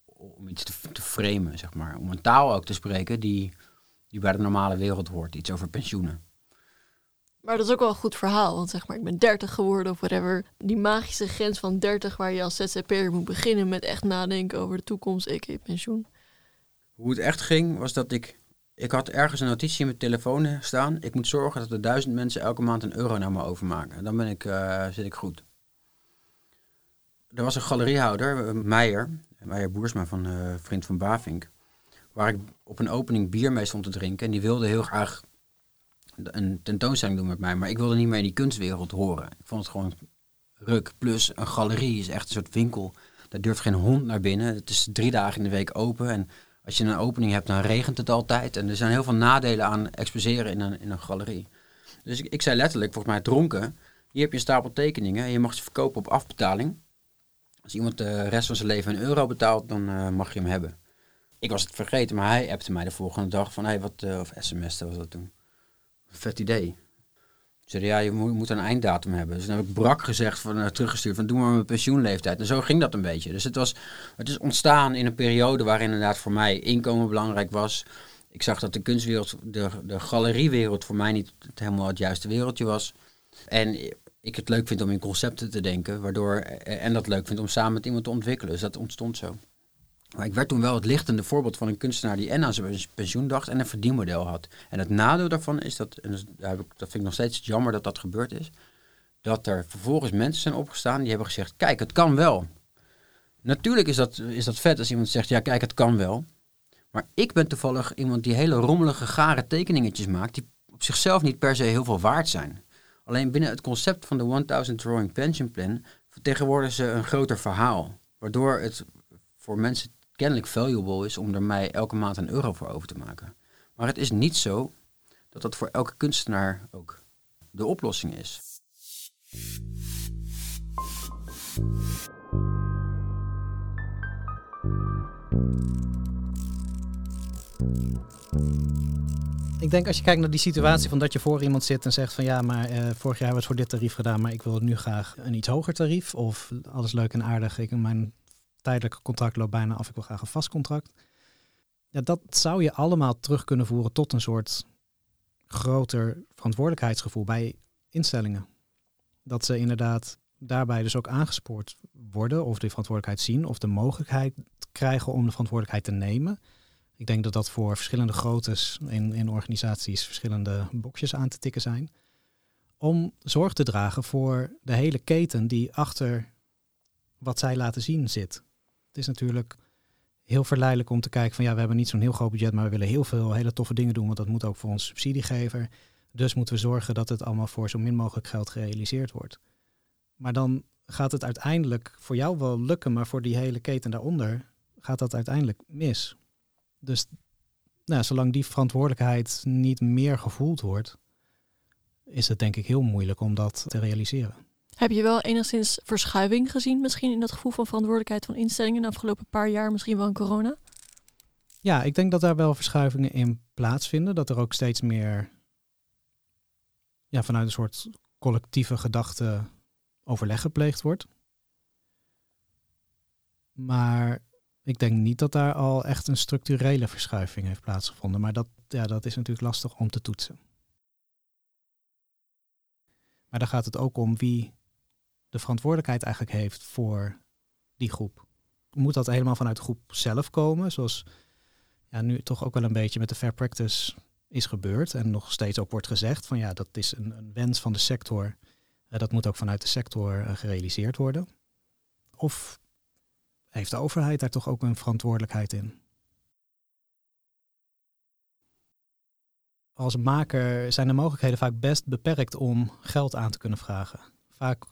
Speaker 21: om iets te, te framen, zeg maar. Om een taal ook te spreken die, die bij de normale wereld hoort. Iets over pensioenen.
Speaker 2: Maar dat is ook wel een goed verhaal. Want zeg maar, ik ben 30 geworden of whatever. Die magische grens van 30 waar je als ZZP'er moet beginnen met echt nadenken over de toekomst, ik pensioen.
Speaker 21: Hoe het echt ging, was dat ik... Ik had ergens een notitie in mijn telefoon staan. Ik moet zorgen dat er duizend mensen elke maand een euro naar me overmaken. Dan ben ik, eh, zit ik goed. Er was een galeriehouder, eh, Meijer, Meijer Boersma van eh, Vriend van Bavink, waar ik op een opening bier mee stond te drinken. En die wilde heel graag een tentoonstelling doen met mij, maar ik wilde niet meer in die kunstwereld horen. Ik vond het gewoon ruk. Plus een galerie is echt een soort winkel. Daar durft geen hond naar binnen. Het is drie dagen in de week open en als je een opening hebt, dan regent het altijd. En er zijn heel veel nadelen aan exposeren in een, in een galerie. Dus ik, ik zei letterlijk, volgens mij dronken, hier heb je een stapel tekeningen en je mag ze verkopen op afbetaling. Als iemand de rest van zijn leven een euro betaalt, dan uh, mag je hem hebben. Ik was het vergeten, maar hij appte mij de volgende dag van, hey, wat, uh, of sms was dat toen. Vet idee. Ze zeiden, ja, je moet, een einddatum hebben. Dus dan heb ik brak gezegd, van, uh, teruggestuurd, van doe maar mijn pensioenleeftijd. En zo ging dat een beetje. Dus het, was, het is ontstaan in een periode waarin inderdaad voor mij inkomen belangrijk was. Ik zag dat de kunstwereld, de, de galeriewereld voor mij niet helemaal het juiste wereldje was. En ik het leuk vind om in concepten te denken, waardoor, en dat leuk vind om samen met iemand te ontwikkelen. Dus dat ontstond zo. Maar ik werd toen wel het lichtende voorbeeld van een kunstenaar die en aan zijn pensioen dacht en een verdienmodel had. En het nadeel daarvan is dat, en dat, vind ik nog steeds jammer dat dat gebeurd is, dat er vervolgens mensen zijn opgestaan die hebben gezegd, kijk, het kan wel. Natuurlijk is dat, is dat vet als iemand zegt, ja, kijk, het kan wel. Maar ik ben toevallig iemand die hele rommelige, gare tekeningetjes maakt, die op zichzelf niet per se heel veel waard zijn. Alleen binnen het concept van de 1000 Drawing Pension Plan vertegenwoordigen ze een groter verhaal. Waardoor het voor mensen kennelijk valuable is om er mij elke maand een euro voor over te maken. Maar het is niet zo dat dat voor elke kunstenaar ook de oplossing is.
Speaker 11: ik denk als je kijkt naar die situatie van dat je voor iemand zit en zegt van ja, maar eh, vorig jaar hebben we het voor dit tarief gedaan, maar ik wil nu graag een iets hoger tarief. Of alles leuk en aardig, ik, mijn tijdelijke contract loopt bijna af, ik wil graag een vast contract. Ja, dat zou je allemaal terug kunnen voeren tot een soort groter verantwoordelijkheidsgevoel bij instellingen. Dat ze inderdaad daarbij dus ook aangespoord worden of die verantwoordelijkheid zien of de mogelijkheid krijgen om de verantwoordelijkheid te nemen. Ik denk dat dat voor verschillende groottes in, in organisaties verschillende boxjes aan te tikken zijn. Om zorg te dragen voor de hele keten die achter wat zij laten zien zit. Het is natuurlijk heel verleidelijk om te kijken van ja, we hebben niet zo'n heel groot budget, maar we willen heel veel hele toffe dingen doen, want dat moet ook voor onze subsidiegever. Dus moeten we zorgen dat het allemaal voor zo min mogelijk geld gerealiseerd wordt. Maar dan gaat het uiteindelijk voor jou wel lukken, maar voor die hele keten daaronder gaat dat uiteindelijk mis. Dus nou, zolang die verantwoordelijkheid niet meer gevoeld wordt, is het denk ik heel moeilijk om dat te realiseren.
Speaker 2: Heb je wel enigszins verschuiving gezien misschien in dat gevoel van verantwoordelijkheid van instellingen de afgelopen paar jaar, misschien wel in corona?
Speaker 11: Ja, ik denk dat daar wel verschuivingen in plaatsvinden. Dat er ook steeds meer ja, vanuit een soort collectieve gedachte overleg gepleegd wordt. Maar ik denk niet dat daar al echt een structurele verschuiving heeft plaatsgevonden. Maar dat, ja, dat is natuurlijk lastig om te toetsen. Maar dan gaat het ook om wie de verantwoordelijkheid eigenlijk heeft voor die groep. Moet dat helemaal vanuit de groep zelf komen, zoals ja, nu toch ook wel een beetje met de fair practice is gebeurd en nog steeds ook wordt gezegd van ja, dat is een, een wens van de sector. Uh, dat moet ook vanuit de sector uh, gerealiseerd worden. Of heeft de overheid daar toch ook een verantwoordelijkheid in? Als maker zijn de mogelijkheden vaak best beperkt om geld aan te kunnen vragen. Vaak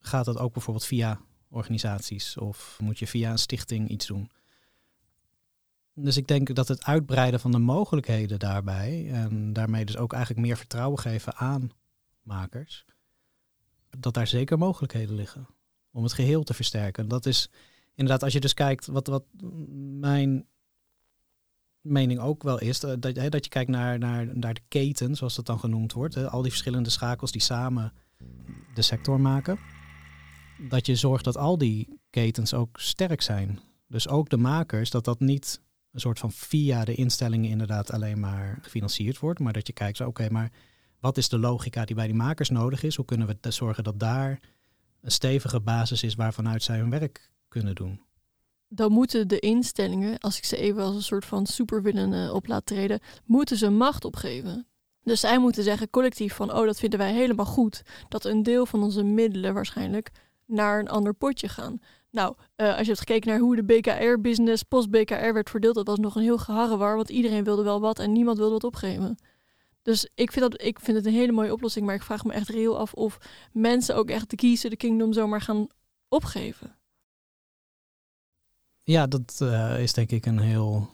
Speaker 11: gaat dat ook bijvoorbeeld via organisaties of moet je via een stichting iets doen. Dus ik denk dat het uitbreiden van de mogelijkheden daarbij en daarmee dus ook eigenlijk meer vertrouwen geven aan makers, dat daar zeker mogelijkheden liggen om het geheel te versterken. Dat is inderdaad, als je dus kijkt, wat, wat mijn mening ook wel is, dat, dat je kijkt naar, naar, naar de keten, zoals dat dan genoemd wordt, hè, al die verschillende schakels die samen de sector maken, dat je zorgt dat al die ketens ook sterk zijn. Dus ook de makers, dat dat niet een soort van via de instellingen inderdaad alleen maar gefinancierd wordt, maar dat je kijkt, oké, maar wat is de logica die bij die makers nodig is? Hoe kunnen we zorgen dat daar een stevige basis is waarvanuit zij hun werk kunnen doen?
Speaker 2: Dan moeten de instellingen, als ik ze even als een soort van supervillain uh, op laat treden, moeten ze macht opgeven. Dus zij moeten zeggen collectief van, oh dat vinden wij helemaal goed, dat een deel van onze middelen waarschijnlijk naar een ander potje gaan. Nou, uh, als je hebt gekeken naar hoe de BKR-business post-BKR werd verdeeld, dat was nog een heel geharrewar, want iedereen wilde wel wat en niemand wilde wat opgeven. Dus ik vind, dat, ik vind het een hele mooie oplossing, maar ik vraag me echt reëel af of mensen ook echt de kiezen de kingdom zomaar gaan opgeven.
Speaker 11: Ja, dat uh, is denk ik een heel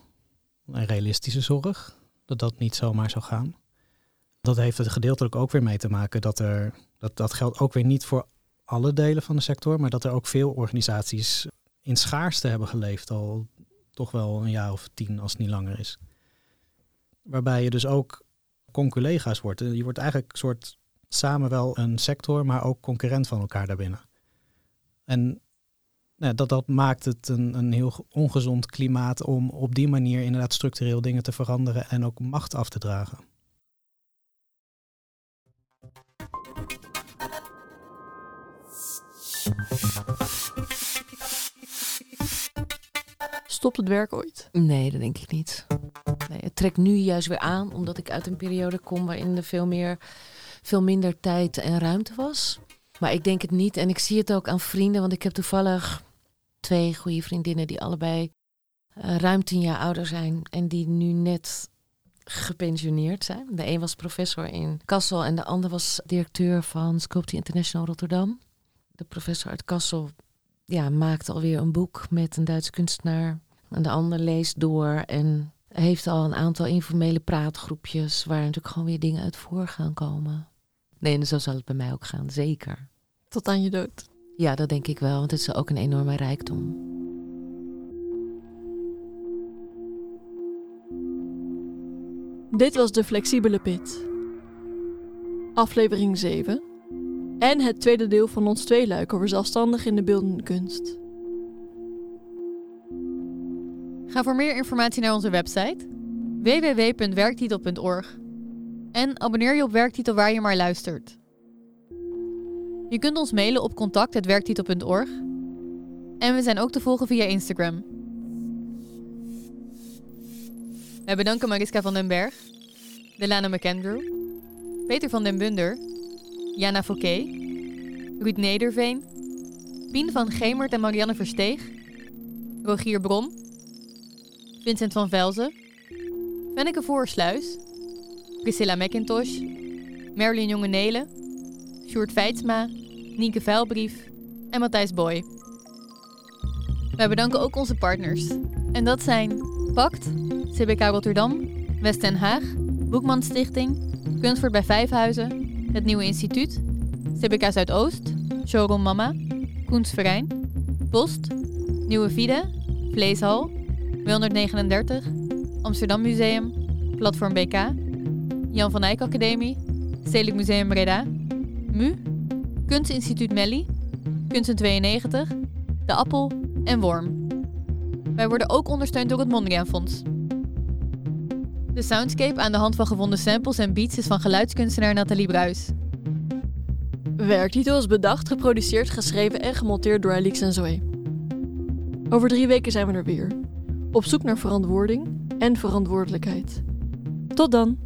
Speaker 11: een realistische zorg, dat dat niet zomaar zou gaan. Dat heeft er gedeeltelijk ook weer mee te maken dat er dat, dat geldt ook weer niet voor alle delen van de sector, maar dat er ook veel organisaties in schaarste hebben geleefd, al toch wel een jaar of tien als het niet langer is. Waarbij je dus ook conculega's wordt. Je wordt eigenlijk een soort samen wel een sector, maar ook concurrent van elkaar daarbinnen. En nou, dat, dat maakt het een, een heel ongezond klimaat om op die manier inderdaad structureel dingen te veranderen en ook macht af te dragen.
Speaker 2: Stopt het werk ooit?
Speaker 20: Nee, dat denk ik niet. Nee, het trekt nu juist weer aan, omdat ik uit een periode kom waarin er veel, meer, veel minder tijd en ruimte was. Maar ik denk het niet. En ik zie het ook aan vrienden, want ik heb toevallig twee goede vriendinnen die allebei uh, ruim tien jaar ouder zijn en die nu net gepensioneerd zijn. De een was professor in Kassel en de ander was directeur van Sculptie International Rotterdam. De professor uit Kassel ja, maakt alweer een boek met een Duitse kunstenaar. En de ander leest door en heeft al een aantal informele praatgroepjes waar natuurlijk gewoon weer dingen uit voor gaan komen. Nee, en zo zal het bij mij ook gaan, zeker.
Speaker 2: Tot aan je dood.
Speaker 20: Ja, dat denk ik wel, want het is ook een enorme rijkdom.
Speaker 2: Dit was de Flexibele Pit. Aflevering 7. En het tweede deel van ons tweeluik over zelfstandig in de beeldende kunst.
Speaker 3: Ga voor meer informatie naar onze website www.werktitel.org en abonneer je op Werktitel waar je maar luistert. Je kunt ons mailen op contact.werktitel.org en we zijn ook te volgen via Instagram. Wij bedanken Mariska van den Berg, Delana McAndrew, Peter van den Bunder, Jana Fouquet, Ruud Nederveen, Pien van Gemert en Marianne Versteeg, Rogier Brom, Vincent van Velzen, Venneke Voorsluis, Priscilla McIntosh, Merlin Jongenelen, Sjoerd Feitsma, Nienke Vuilbrief en Matthijs Boy. Wij bedanken ook onze partners. En dat zijn Pact, CBK Rotterdam, West Den Haag, Boekman Stichting, Kunstvoort bij Vijfhuizen, het Nieuwe Instituut, CBK Zuidoost, Showroom Mama, Koensverein, Post, Nieuwe Vide, Vleeshal, 239, Amsterdam Museum, Platform BK, Jan van Eyck Academie, Stedelijk Museum Breda, MU, Kunstinstituut Melli, Kunsten 92, De Appel en Worm. Wij worden ook ondersteund door het Mondriaan Fonds. De soundscape aan de hand van gevonden samples en beats is van geluidskunstenaar Nathalie Bruis.
Speaker 2: Werktitel is bedacht, geproduceerd, geschreven en gemonteerd door Alix en Zoe. Over drie weken zijn we er weer. Op zoek naar verantwoording en verantwoordelijkheid. Tot dan!